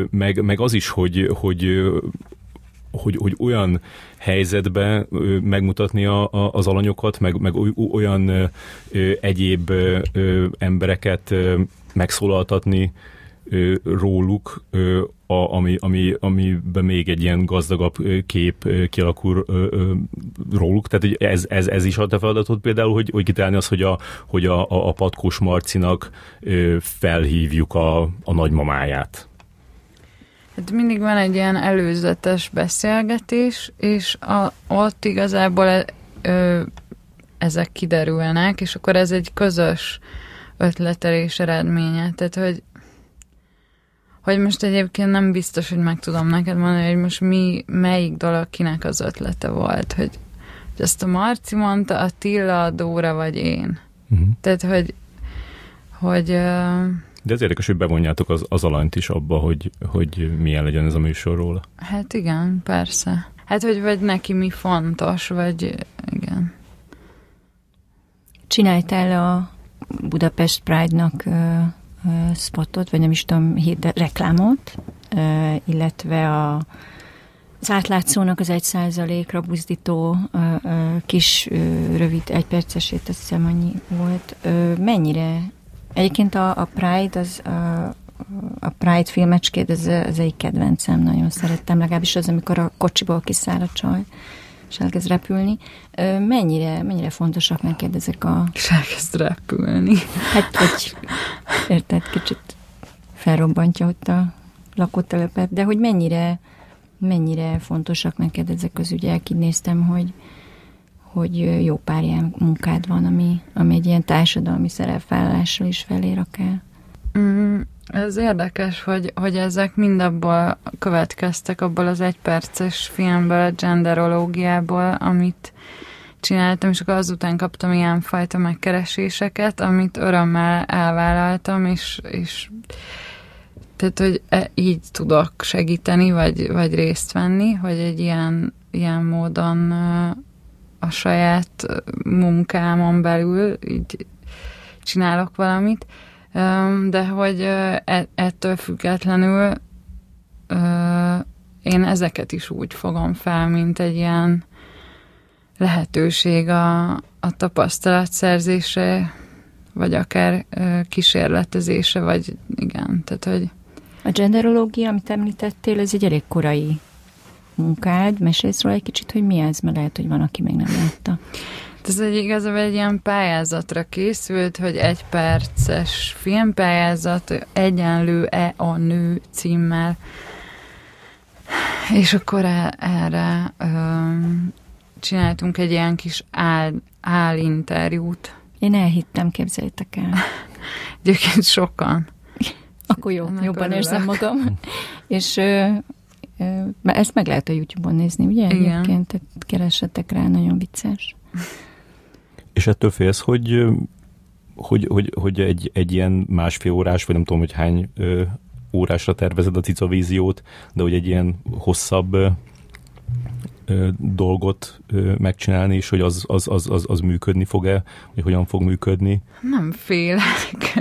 meg, meg az is, hogy, hogy, hogy, hogy olyan helyzetbe megmutatni a, a, az alanyokat, meg, meg olyan egyéb embereket megszólaltatni róluk, a, ami, ami, amiben még egy ilyen gazdagabb kép kialakul róluk. Tehát ez, ez, ez is a te feladatot például, hogy, hogy kitálni az, hogy a, hogy a, a, a patkós Marcinak felhívjuk a, a nagymamáját.
Hát mindig van egy ilyen előzetes beszélgetés, és a, ott igazából ö, ezek kiderülnek, és akkor ez egy közös ötletelés eredménye. Tehát, hogy hogy most egyébként nem biztos, hogy meg tudom neked mondani, hogy most mi, melyik dolog kinek az ötlete volt, hogy, hogy ezt a Marci mondta, a Tilla, a Dóra vagy én. Uh-huh. Tehát, hogy, hogy uh,
de ez érdekes, hogy bevonjátok az, az alanyt is abba, hogy, hogy milyen legyen ez a műsor róla.
Hát igen, persze. Hát, hogy vagy neki mi fontos, vagy igen.
Csináltál a Budapest Pride-nak spotot, vagy nem is tudom, hét, reklámot, illetve a az átlátszónak az egy százalékra buzdító kis rövid egypercesét, azt hiszem annyi volt. Mennyire Egyébként a, a Pride, az, a, a Pride filmecskét, ez, ez egy kedvencem, nagyon szerettem, legalábbis az, amikor a kocsiból kiszáll a csaj, és elkezd repülni. Mennyire, mennyire fontosak neked ezek a...
És elkezd repülni.
Hát, hogy érted, kicsit felrobbantja ott a lakótelepet, de hogy mennyire, mennyire fontosak neked ezek az ügyek. Így néztem, hogy hogy jó pár ilyen munkád van, ami, ami egy ilyen társadalmi szerepvállalással is felér akár.
Mm, ez érdekes, hogy, hogy ezek mind abból következtek, abból az egyperces filmből, a genderológiából, amit csináltam, és akkor azután kaptam ilyen fajta megkereséseket, amit örömmel elvállaltam, és, és tehát, hogy e, így tudok segíteni, vagy, vagy részt venni, hogy egy ilyen, ilyen módon a saját munkámon belül így csinálok valamit, de hogy e, ettől függetlenül én ezeket is úgy fogom fel, mint egy ilyen lehetőség a, a tapasztalatszerzésre, vagy akár kísérletezése, vagy igen, tehát hogy...
A genderológia, amit említettél, ez egy elég korai munkád. Mesélsz róla egy kicsit, hogy mi ez, mert lehet, hogy van, aki még nem látta.
Ez egy igazából egy ilyen pályázatra készült, hogy egy perces filmpályázat egyenlő-e a nő címmel. És akkor e- erre um, csináltunk egy ilyen kis áll, állinterjút.
Én elhittem, képzeljétek el.
Egyébként sokan.
Akkor jó, Ennek jobban örülök. érzem magam. És ö, ö, ezt meg lehet a YouTube-on nézni, ugye? Igen. Egyébként, tehát keressetek rá, nagyon vicces.
És ettől félsz, hogy hogy, hogy, hogy egy, egy ilyen másfél órás, vagy nem tudom, hogy hány ö, órásra tervezed a cica víziót, de hogy egy ilyen hosszabb ö, dolgot ö, megcsinálni, és hogy az, az, az, az, az működni fog-e, hogy hogyan fog működni?
Nem félek.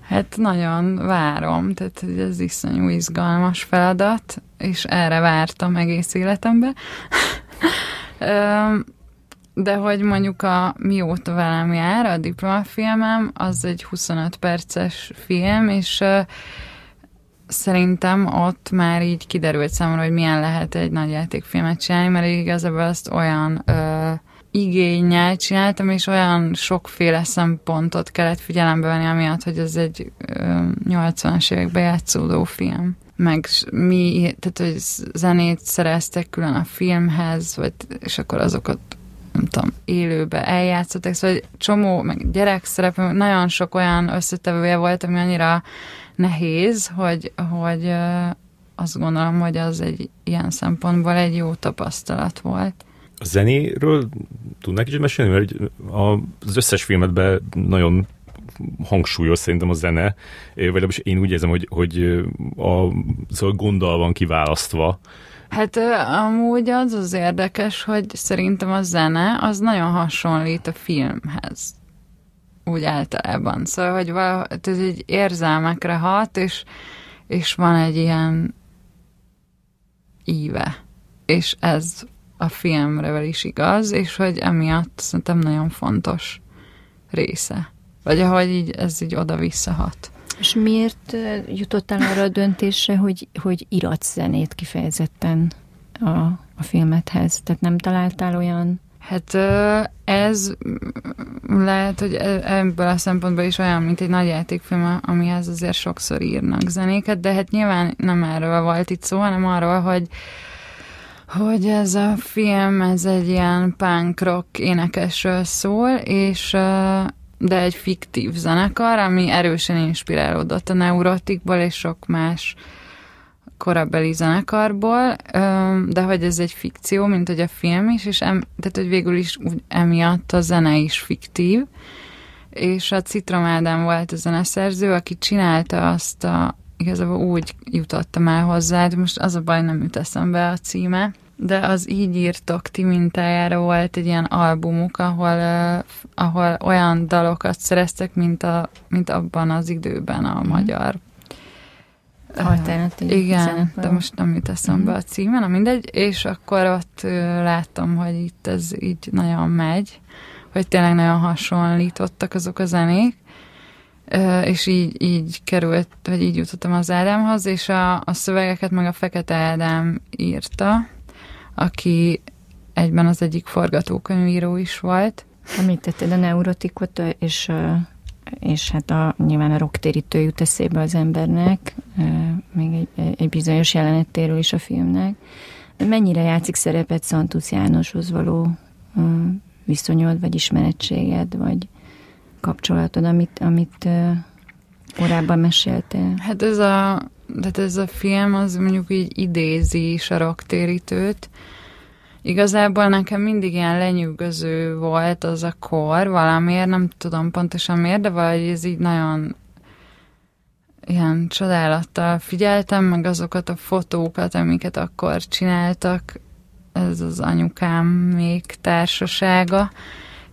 Hát nagyon várom, tehát ez iszonyú izgalmas feladat, és erre vártam egész életemben de hogy mondjuk a Mióta velem jár, a diplomafilmem, az egy 25 perces film, és szerintem ott már így kiderült számomra, hogy milyen lehet egy nagy játékfilmet csinálni, mert igazából azt olyan uh, igényel csináltam, és olyan sokféle szempontot kellett figyelembe venni, amiatt, hogy ez egy uh, 80-as években játszódó film. Meg mi, tehát hogy zenét szereztek külön a filmhez, vagy, és akkor azokat nem tudom, élőbe eljátszottak, szóval egy csomó, meg gyerekszerep, nagyon sok olyan összetevője volt, ami annyira nehéz, hogy, hogy azt gondolom, hogy az egy ilyen szempontból egy jó tapasztalat volt.
A zenéről tudnák kicsit mesélni? Mert az összes filmetben nagyon hangsúlyos szerintem a zene, vagy legalábbis én úgy érzem, hogy, hogy a, szóval gonddal van kiválasztva,
Hát amúgy az az érdekes, hogy szerintem a zene az nagyon hasonlít a filmhez. Úgy általában. Szóval, hogy valahogy, ez egy érzelmekre hat, és, és van egy ilyen íve. És ez a filmre is igaz, és hogy emiatt szerintem nagyon fontos része. Vagy ahogy így, ez így oda-vissza hat.
És miért jutottál arra a döntésre, hogy, hogy iratsz zenét kifejezetten a, a filmethez? Tehát nem találtál olyan...
Hát ez lehet, hogy e, ebből a szempontból is olyan, mint egy nagy játékfilm, amihez azért sokszor írnak zenéket, de hát nyilván nem erről volt itt szó, hanem arról, hogy hogy ez a film, ez egy ilyen punk rock énekesről szól, és de egy fiktív zenekar, ami erősen inspirálódott a Neurotikból és sok más korabeli zenekarból, de hogy ez egy fikció, mint hogy a film is, és em, tehát, hogy végül is úgy emiatt a zene is fiktív, és a Citrom Ádám volt a zeneszerző, aki csinálta azt a, igazából úgy jutottam el hozzá, de most az a baj, nem jut eszembe a címe, de az így írtok ti mintájára volt egy ilyen albumuk, ahol, uh, ahol olyan dalokat szereztek, mint, a, mint abban az időben a mm. magyar
Alternatív
Igen, zenekar. de most nem jut eszembe mm. a címe, na mindegy, és akkor ott láttam, hogy itt ez így nagyon megy, hogy tényleg nagyon hasonlítottak azok a zenék, és így, így került, vagy így jutottam az Ádámhoz, és a, a szövegeket meg a Fekete Ádám írta, aki egyben az egyik forgatókönyvíró is volt.
Említetted a neurotikot, és, és hát a, nyilván a rocktérítő jut eszébe az embernek, még egy, egy bizonyos jelenettéről is a filmnek. Mennyire játszik szerepet Szantusz Jánoshoz való viszonyod, vagy ismerettséged, vagy kapcsolatod, amit, amit korábban meséltél?
Hát ez a tehát ez a film az mondjuk így idézi is a rocktérítőt, igazából nekem mindig ilyen lenyűgöző volt az a kor, valamiért, nem tudom pontosan miért, de valahogy ez így nagyon ilyen csodálattal figyeltem, meg azokat a fotókat, amiket akkor csináltak, ez az anyukám még társasága,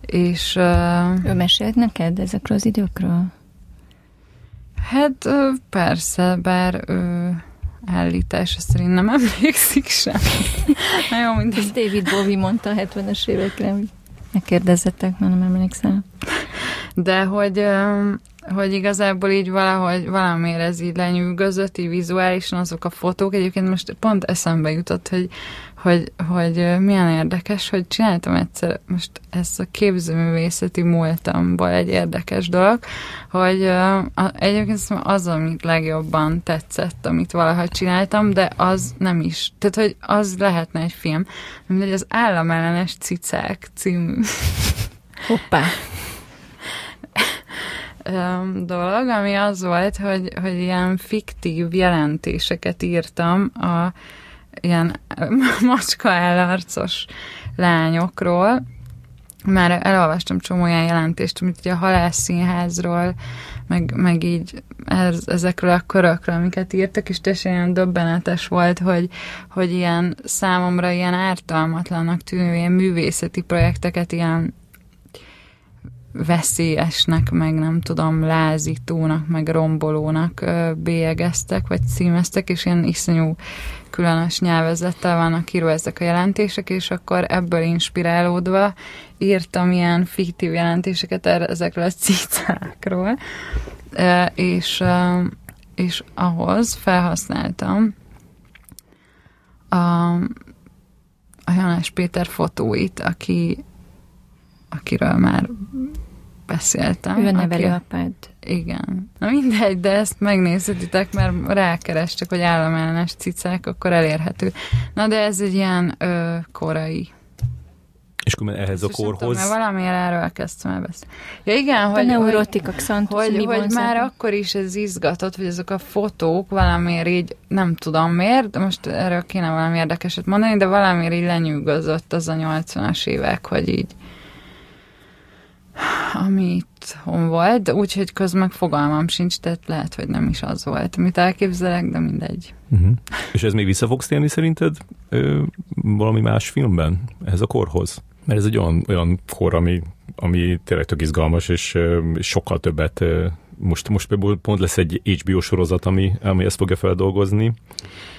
és... Uh,
ő mesélt neked ezekről az időkről?
Hát persze, bár ő állítása szerint nem emlékszik sem.
Na jó, mindegy. David Bowie mondta a 70-es évekre, hogy megkérdezettek, mert nem emlékszem.
De hogy hogy igazából így valahogy valamiért ez így lenyűgözött, így vizuálisan azok a fotók. Egyébként most pont eszembe jutott, hogy, hogy, hogy milyen érdekes, hogy csináltam egyszer most ezt a képzőművészeti múltamból egy érdekes dolog, hogy egyébként az, amit legjobban tetszett, amit valaha csináltam, de az nem is. Tehát, hogy az lehetne egy film, mint az államellenes cicák című.
Hoppá!
dolog, ami az volt, hogy, hogy ilyen fiktív jelentéseket írtam a ilyen macska ellarcos lányokról, már elolvastam csomó olyan jelentést, amit ugye a halászszínházról, meg, meg így ez, ezekről a körökről, amiket írtak, és teljesen ilyen döbbenetes volt, hogy, hogy ilyen számomra ilyen ártalmatlannak tűnő ilyen művészeti projekteket ilyen veszélyesnek, meg nem tudom, lázítónak, meg rombolónak bélyegeztek, vagy címeztek, és ilyen iszonyú különös nyelvezettel vannak írva ezek a jelentések, és akkor ebből inspirálódva írtam ilyen fiktív jelentéseket erre, ezekről a cicákról, és, és ahhoz felhasználtam a, a Janás Péter fotóit, aki akiről már beszéltem.
Ő a nevelőapád.
Igen. Na mindegy, de ezt megnézhetitek, mert rákerestek, hogy államellenes cicák, akkor elérhető. Na de ez egy ilyen ö, korai
és akkor ehhez a korhoz... Tudom,
mert valamiért erről kezdtem el beszélni. Ja igen, hogy,
a neurotika
hogy, hogy, hogy már akkor is ez izgatott, hogy ezek a fotók valamiért így, nem tudom miért, de most erről kéne valami érdekeset mondani, de valamiért így lenyűgözött az a 80-as évek, hogy így amit hon volt, úgyhogy közben fogalmam sincs, tehát lehet, hogy nem is az volt, amit elképzelek, de mindegy.
Uh-huh. És ez még vissza fogsz térni szerinted ö, valami más filmben ehhez a korhoz? Mert ez egy olyan, olyan kor, ami, ami tényleg tök izgalmas, és, és sokkal többet most, most például pont lesz egy HBO sorozat, ami, ami ezt fogja feldolgozni.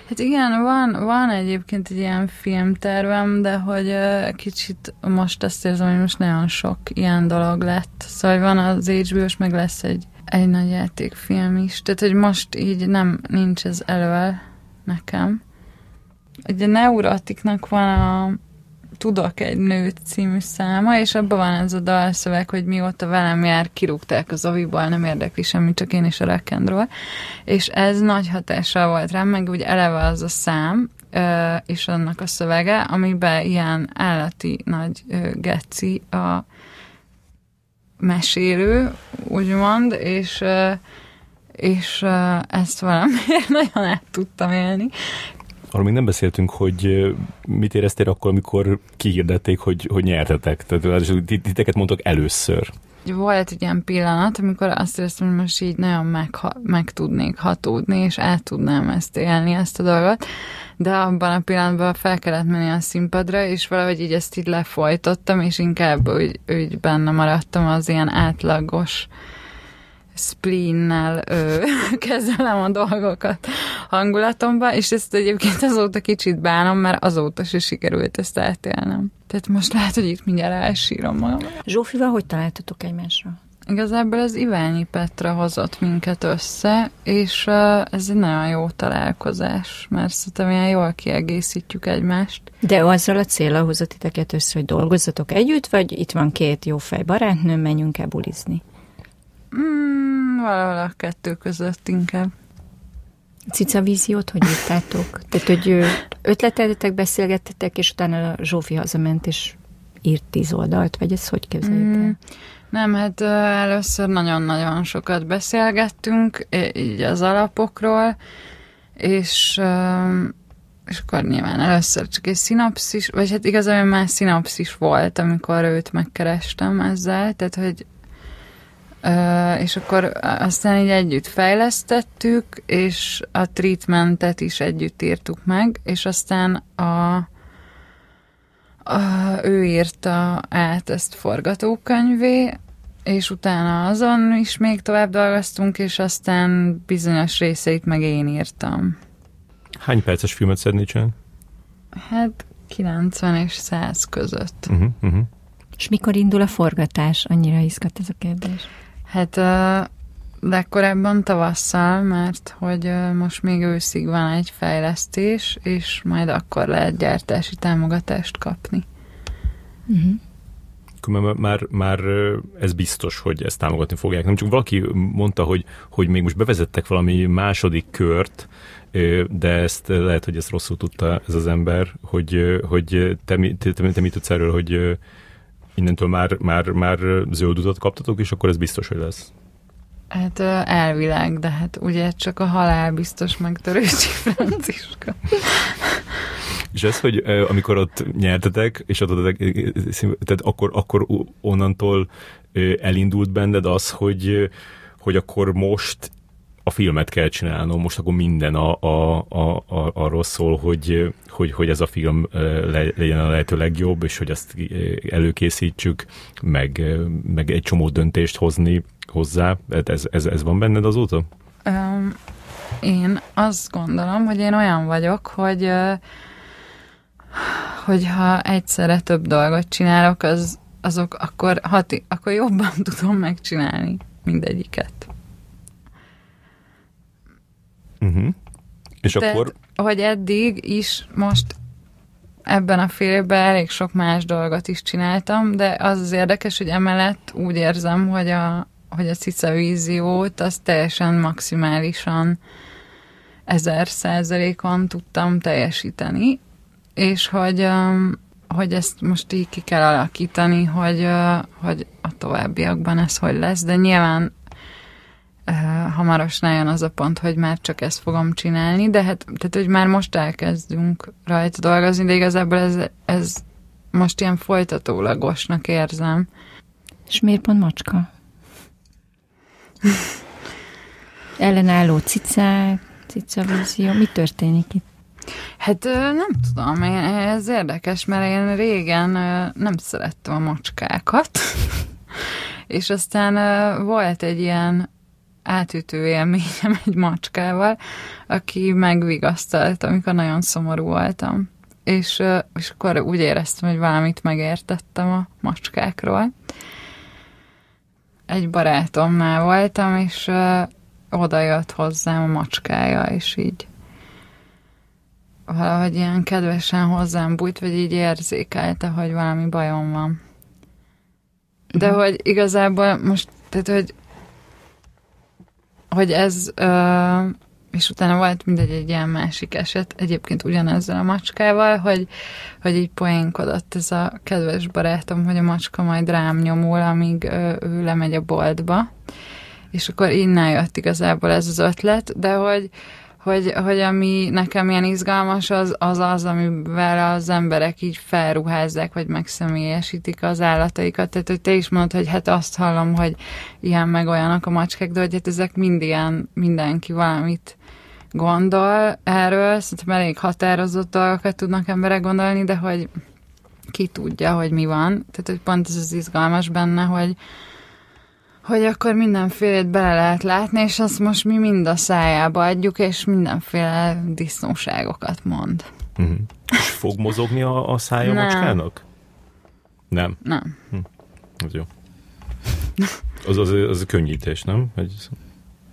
Hát igen, van, van egyébként egy ilyen filmtervem, de hogy kicsit most azt érzem, hogy most nagyon sok ilyen dolog lett. Szóval van az hbo és meg lesz egy, egy nagy játékfilm is. Tehát, hogy most így nem, nincs ez elő nekem. Ugye Neurotiknak van a Tudok egy nőt című száma, és abban van ez a dalszöveg, hogy mióta velem jár, kirúgták az aviból, nem érdekli semmi, csak én is a rock'n'roll. És ez nagy hatással volt rám, meg úgy eleve az a szám, és annak a szövege, amiben ilyen állati nagy geci a mesélő, úgymond, és és ezt valamiért nagyon át tudtam élni,
arról még nem beszéltünk, hogy mit éreztél akkor, amikor kihirdették, hogy, hogy nyertetek. Tehát titeket mondtak először.
Volt egy ilyen pillanat, amikor azt éreztem, hogy most így nagyon meg, meg tudnék hatódni, és át tudnám ezt élni, ezt a dolgot. De abban a pillanatban fel kellett menni a színpadra, és valahogy így ezt így lefolytottam, és inkább úgy, úgy benne maradtam az ilyen átlagos spleennel ö, kezelem a dolgokat hangulatomba, és ezt egyébként azóta kicsit bánom, mert azóta se sikerült ezt átélnem. Tehát most lehet, hogy itt mindjárt elsírom magam.
Zsófival hogy találtatok egymásra?
Igazából az Iványi Petra hozott minket össze, és ez egy nagyon jó találkozás, mert szerintem ilyen jól kiegészítjük egymást.
De azzal a célra hozott titeket össze, hogy dolgozzatok együtt, vagy itt van két jó fej barátnő, menjünk el bulizni?
Valahol a kettő között inkább.
Cica víziót hogy írtátok? Tehát, hogy ötleteltetek, beszélgettetek, és utána a Zsófi hazament, és írt tíz oldalt, vagy ez hogy képzeljük mm,
Nem, hát először nagyon-nagyon sokat beszélgettünk, így az alapokról, és és akkor nyilván először csak egy szinapszis, vagy hát igazából már szinapszis volt, amikor őt megkerestem ezzel, tehát hogy és akkor aztán így együtt fejlesztettük, és a treatmentet is együtt írtuk meg, és aztán a, a ő írta át ezt forgatókönyvé, és utána azon is még tovább dolgoztunk, és aztán bizonyos részeit meg én írtam.
Hány perces filmet csinálni?
Hát 90 és 100 között.
Uh-huh, uh-huh.
És mikor indul a forgatás? Annyira izgat ez a kérdés.
Hát legkorábban tavasszal, mert hogy most még őszig van egy fejlesztés, és majd akkor lehet gyártási támogatást kapni.
Uh-huh.
Már, már, már ez biztos, hogy ezt támogatni fogják. Nem csak valaki mondta, hogy, hogy még most bevezettek valami második kört, de ezt lehet, hogy ezt rosszul tudta ez az ember, hogy, hogy te, te, te, te mit tudsz erről, hogy innentől már, már, már zöld utat kaptatok, és akkor ez biztos, hogy lesz.
Hát elvileg, de hát ugye csak a halál biztos megtörősi Franciska.
És ez, hogy amikor ott nyertetek, és ott, tehát akkor, akkor onnantól elindult benned az, hogy, hogy akkor most a filmet kell csinálnom, most akkor minden a, a, a, a, arról szól, hogy, hogy, hogy ez a film legyen a lehető legjobb, és hogy ezt előkészítsük, meg, meg egy csomó döntést hozni hozzá. Ez, ez, ez van benned azóta?
Um, én azt gondolom, hogy én olyan vagyok, hogy hogyha egyszerre több dolgot csinálok, az, azok akkor, hati, akkor jobban tudom megcsinálni mindegyiket.
Uh-huh. És Tehát, akkor?
Hogy eddig is most ebben a fél évben elég sok más dolgot is csináltam, de az az érdekes, hogy emellett úgy érzem, hogy a, hogy a cica víziót az teljesen maximálisan ezer százalékon tudtam teljesíteni, és hogy, um, hogy ezt most így ki kell alakítani, hogy, uh, hogy a továbbiakban ez hogy lesz, de nyilván hamarosan jön az a pont, hogy már csak ezt fogom csinálni, de hát, tehát, hogy már most elkezdünk rajta dolgozni, de igazából ez, ez most ilyen folytatólagosnak érzem.
És miért pont macska? Ellenálló cicák, cicavízió, mi történik itt?
Hát nem tudom, ez érdekes, mert én régen nem szerettem a macskákat, és aztán volt egy ilyen átütő élményem egy macskával, aki megvigasztalt, amikor nagyon szomorú voltam. És, és akkor úgy éreztem, hogy valamit megértettem a macskákról. Egy barátomnál voltam, és oda jött hozzám a macskája, és így valahogy ilyen kedvesen hozzám bújt, vagy így érzékelte, hogy valami bajom van. De mhm. hogy igazából most, tehát hogy hogy ez, uh, és utána volt mindegy egy ilyen másik eset, egyébként ugyanezzel a macskával, hogy, hogy így poénkodott ez a kedves barátom, hogy a macska majd rám nyomul, amíg uh, ő lemegy a boltba, és akkor innen jött igazából ez az ötlet, de hogy, hogy, hogy ami nekem ilyen izgalmas, az, az az, amivel az emberek így felruházzák, vagy megszemélyesítik az állataikat. Tehát, hogy te is mondod, hogy hát azt hallom, hogy ilyen meg olyanok a macskák, de hogy hát ezek mind ilyen, mindenki valamit gondol erről, szerintem elég határozott dolgokat tudnak emberek gondolni, de hogy ki tudja, hogy mi van. Tehát, hogy pont ez az izgalmas benne, hogy, hogy akkor mindenfélét bele lehet látni, és azt most mi mind a szájába adjuk, és mindenféle disznóságokat mond.
Uh-huh. És fog mozogni a, a szája Nem. macskának? Nem.
Nem. Hm.
Az jó. Az, az, az a könnyítés, nem? Hogy...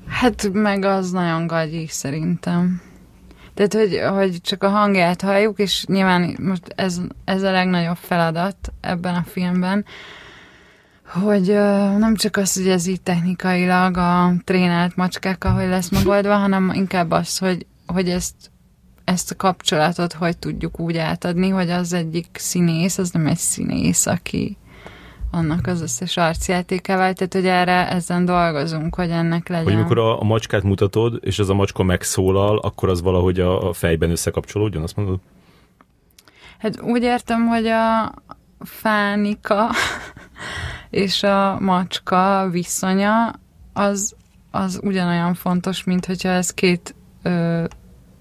Hát meg az nagyon gagyi szerintem. Tehát, hogy, hogy csak a hangját halljuk, és nyilván most ez, ez a legnagyobb feladat ebben a filmben, hogy nem csak az, hogy ez így technikailag a trénált macskákkal, hogy lesz megoldva, hanem inkább az, hogy, hogy ezt, ezt a kapcsolatot hogy tudjuk úgy átadni, hogy az egyik színész, az nem egy színész, aki annak az összes arcjátékával, tehát hogy erre ezen dolgozunk, hogy ennek legyen.
Hogy amikor a, a macskát mutatod, és az a macska megszólal, akkor az valahogy a, a fejben összekapcsolódjon, azt mondod?
Hát úgy értem, hogy a fánika és a macska viszonya az, az ugyanolyan fontos, mint hogyha ez két ö,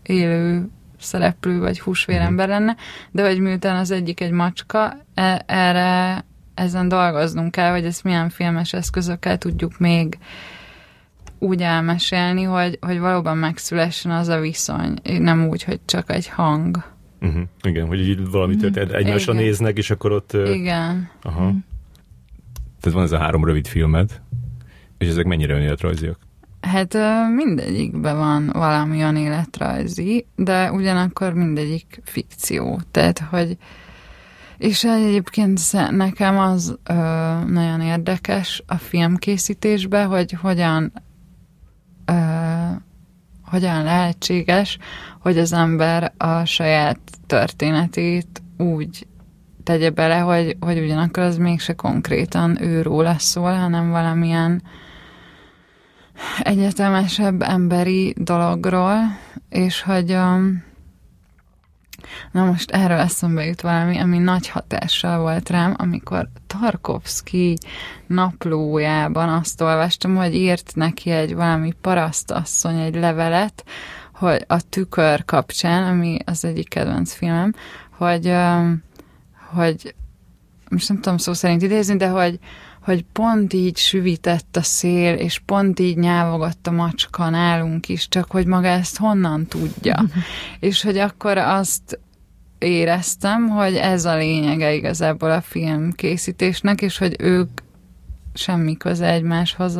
élő szereplő vagy húsvérember mhm. lenne, de hogy miután az egyik egy macska, e, erre ezen dolgoznunk kell, hogy ezt milyen filmes eszközökkel tudjuk még úgy elmesélni, hogy, hogy valóban megszülessen az a viszony, nem úgy, hogy csak egy hang.
Uh-huh. Igen, hogy így valami történt, egymásra Igen. néznek, és akkor ott...
Igen.
Aha. Uh-huh. Tehát van ez a három rövid filmed, és ezek mennyire önéletrajziak?
Hát mindegyikben van valami olyan életrajzi, de ugyanakkor mindegyik fikció. Tehát, hogy és egyébként nekem az ö, nagyon érdekes a filmkészítésben, hogy hogyan ö, hogyan lehetséges, hogy az ember a saját történetét úgy tegye bele, hogy, hogy ugyanakkor az mégse konkrétan őróla szól, hanem valamilyen egyetemesebb emberi dologról, és hogy um, na most erről eszembe jut valami, ami nagy hatással volt rám, amikor Tarkovsky naplójában azt olvastam, hogy írt neki egy valami parasztasszony egy levelet, hogy a tükör kapcsán, ami az egyik kedvenc filmem, hogy, um, hogy most nem tudom szó szerint idézni, de hogy, hogy pont így süvitett a szél, és pont így nyávogott a macska nálunk is, csak hogy maga ezt honnan tudja. és hogy akkor azt éreztem, hogy ez a lényege igazából a film készítésnek, és hogy ők semmi köze egymáshoz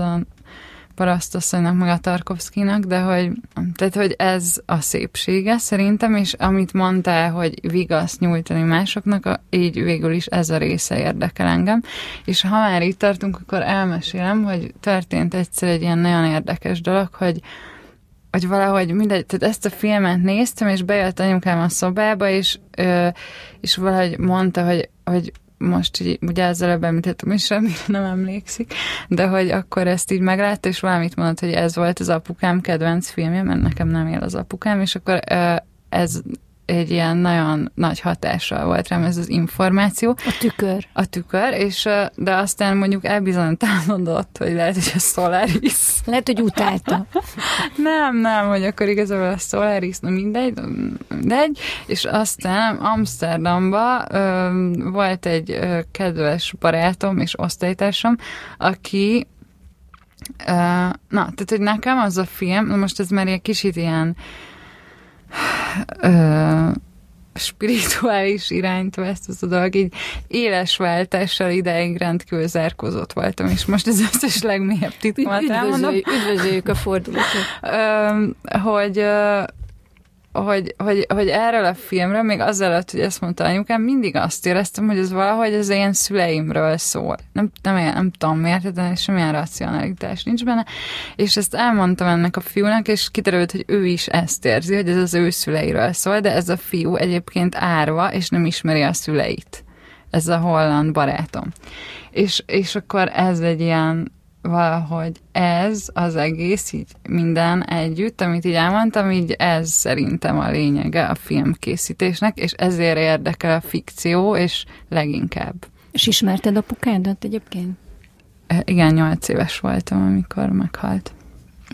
parasztasszonynak, meg a Tarkovszkinak, de hogy, tehát, hogy ez a szépsége szerintem, és amit mondtál, hogy vigaszt nyújtani másoknak, így végül is ez a része érdekel engem. És ha már itt tartunk, akkor elmesélem, hogy történt egyszer egy ilyen nagyon érdekes dolog, hogy hogy valahogy mindegy, tehát ezt a filmet néztem, és bejött anyukám a szobába, és, ö, és valahogy mondta, hogy, hogy most így, ugye ezzel előbb említettem, és semmire nem emlékszik, de hogy akkor ezt így meglátta, és valamit mondott, hogy ez volt az apukám kedvenc filmje, mert nekem nem él az apukám, és akkor ez egy ilyen nagyon nagy hatással volt rám ez az információ.
A tükör.
A tükör, és de aztán mondjuk elbizonytalanodott, hogy lehet, hogy a Solaris.
Lehet, hogy utálta.
nem, nem, hogy akkor igazából a Solaris, na mindegy, mindegy, és aztán Amsterdamba ö, volt egy ö, kedves barátom és osztálytársam, aki ö, na, tehát, hogy nekem az a film, most ez már egy kicsit ilyen ö, spirituális irányt vesz az a dolog, így éles váltással ideig rendkívül zárkozott voltam, és most az összes legmélyebb titkomat elmondom.
Üdvözöljük a fordulatot.
hogy hogy, hogy, hogy erről a filmről, még azelőtt, hogy ezt mondta anyukám, mindig azt éreztem, hogy ez valahogy az én szüleimről szól. Nem, nem, nem tudom miért, de semmilyen racionalitás nincs benne. És ezt elmondtam ennek a fiúnak, és kiderült, hogy ő is ezt érzi, hogy ez az ő szüleiről szól, de ez a fiú egyébként árva, és nem ismeri a szüleit. Ez a holland barátom. És, és akkor ez egy ilyen valahogy ez az egész, így minden együtt, amit így elmondtam, így ez szerintem a lényege a filmkészítésnek, és ezért érdekel a fikció, és leginkább.
És ismerted apukádat egyébként?
Igen, nyolc éves voltam, amikor meghalt.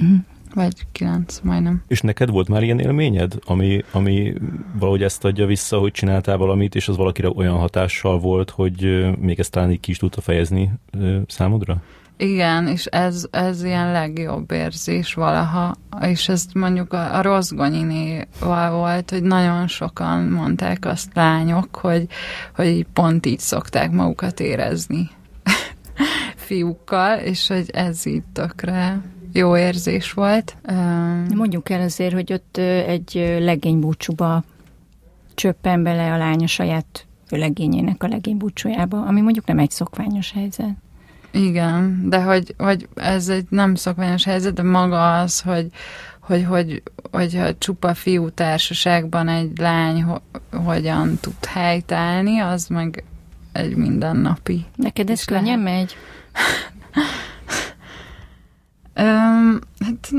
Uh-huh. Vagy kilenc, majdnem.
És neked volt már ilyen élményed, ami, ami valahogy ezt adja vissza, hogy csináltál valamit, és az valakire olyan hatással volt, hogy még ezt talán így ki is tudta fejezni számodra?
Igen, és ez, ez ilyen legjobb érzés valaha, és ez mondjuk a, a Rozgonyinéval volt, hogy nagyon sokan mondták azt lányok, hogy, hogy pont így szokták magukat érezni fiúkkal, és hogy ez így tökre jó érzés volt.
Mondjuk el azért, hogy ott egy legénybúcsúba csöppen bele a lánya saját legényének a legénybúcsújába, ami mondjuk nem egy szokványos helyzet.
Igen, de hogy, hogy ez egy nem szokványos helyzet, de maga az, hogy, hogy, hogy, hogyha csupa fiú társaságban egy lány ho, hogyan tud helytállni, az meg egy mindennapi.
Neked ez könnyen megy?
Öm, hát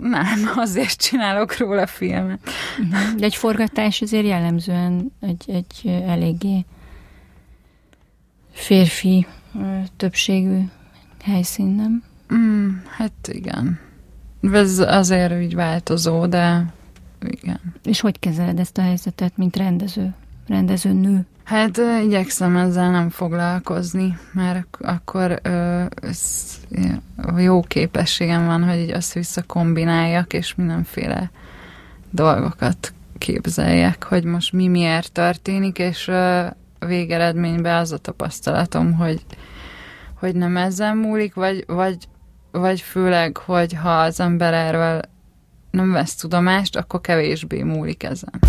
nem, azért csinálok róla filmet.
De egy forgatás azért jellemzően egy, egy eléggé férfi többségű helyszín, nem?
Mm, hát igen. Ez azért úgy változó, de igen.
És hogy kezeled ezt a helyzetet, mint rendező, rendező nő?
Hát igyekszem ezzel nem foglalkozni, mert ak- akkor ö, ez, jó képességem van, hogy így azt kombináljak, és mindenféle dolgokat képzeljek, hogy most mi miért történik, és ö, végeredményben az a tapasztalatom, hogy, hogy nem ezzel múlik, vagy, vagy, vagy főleg, hogy ha az ember erről nem vesz tudomást, akkor kevésbé múlik ezen.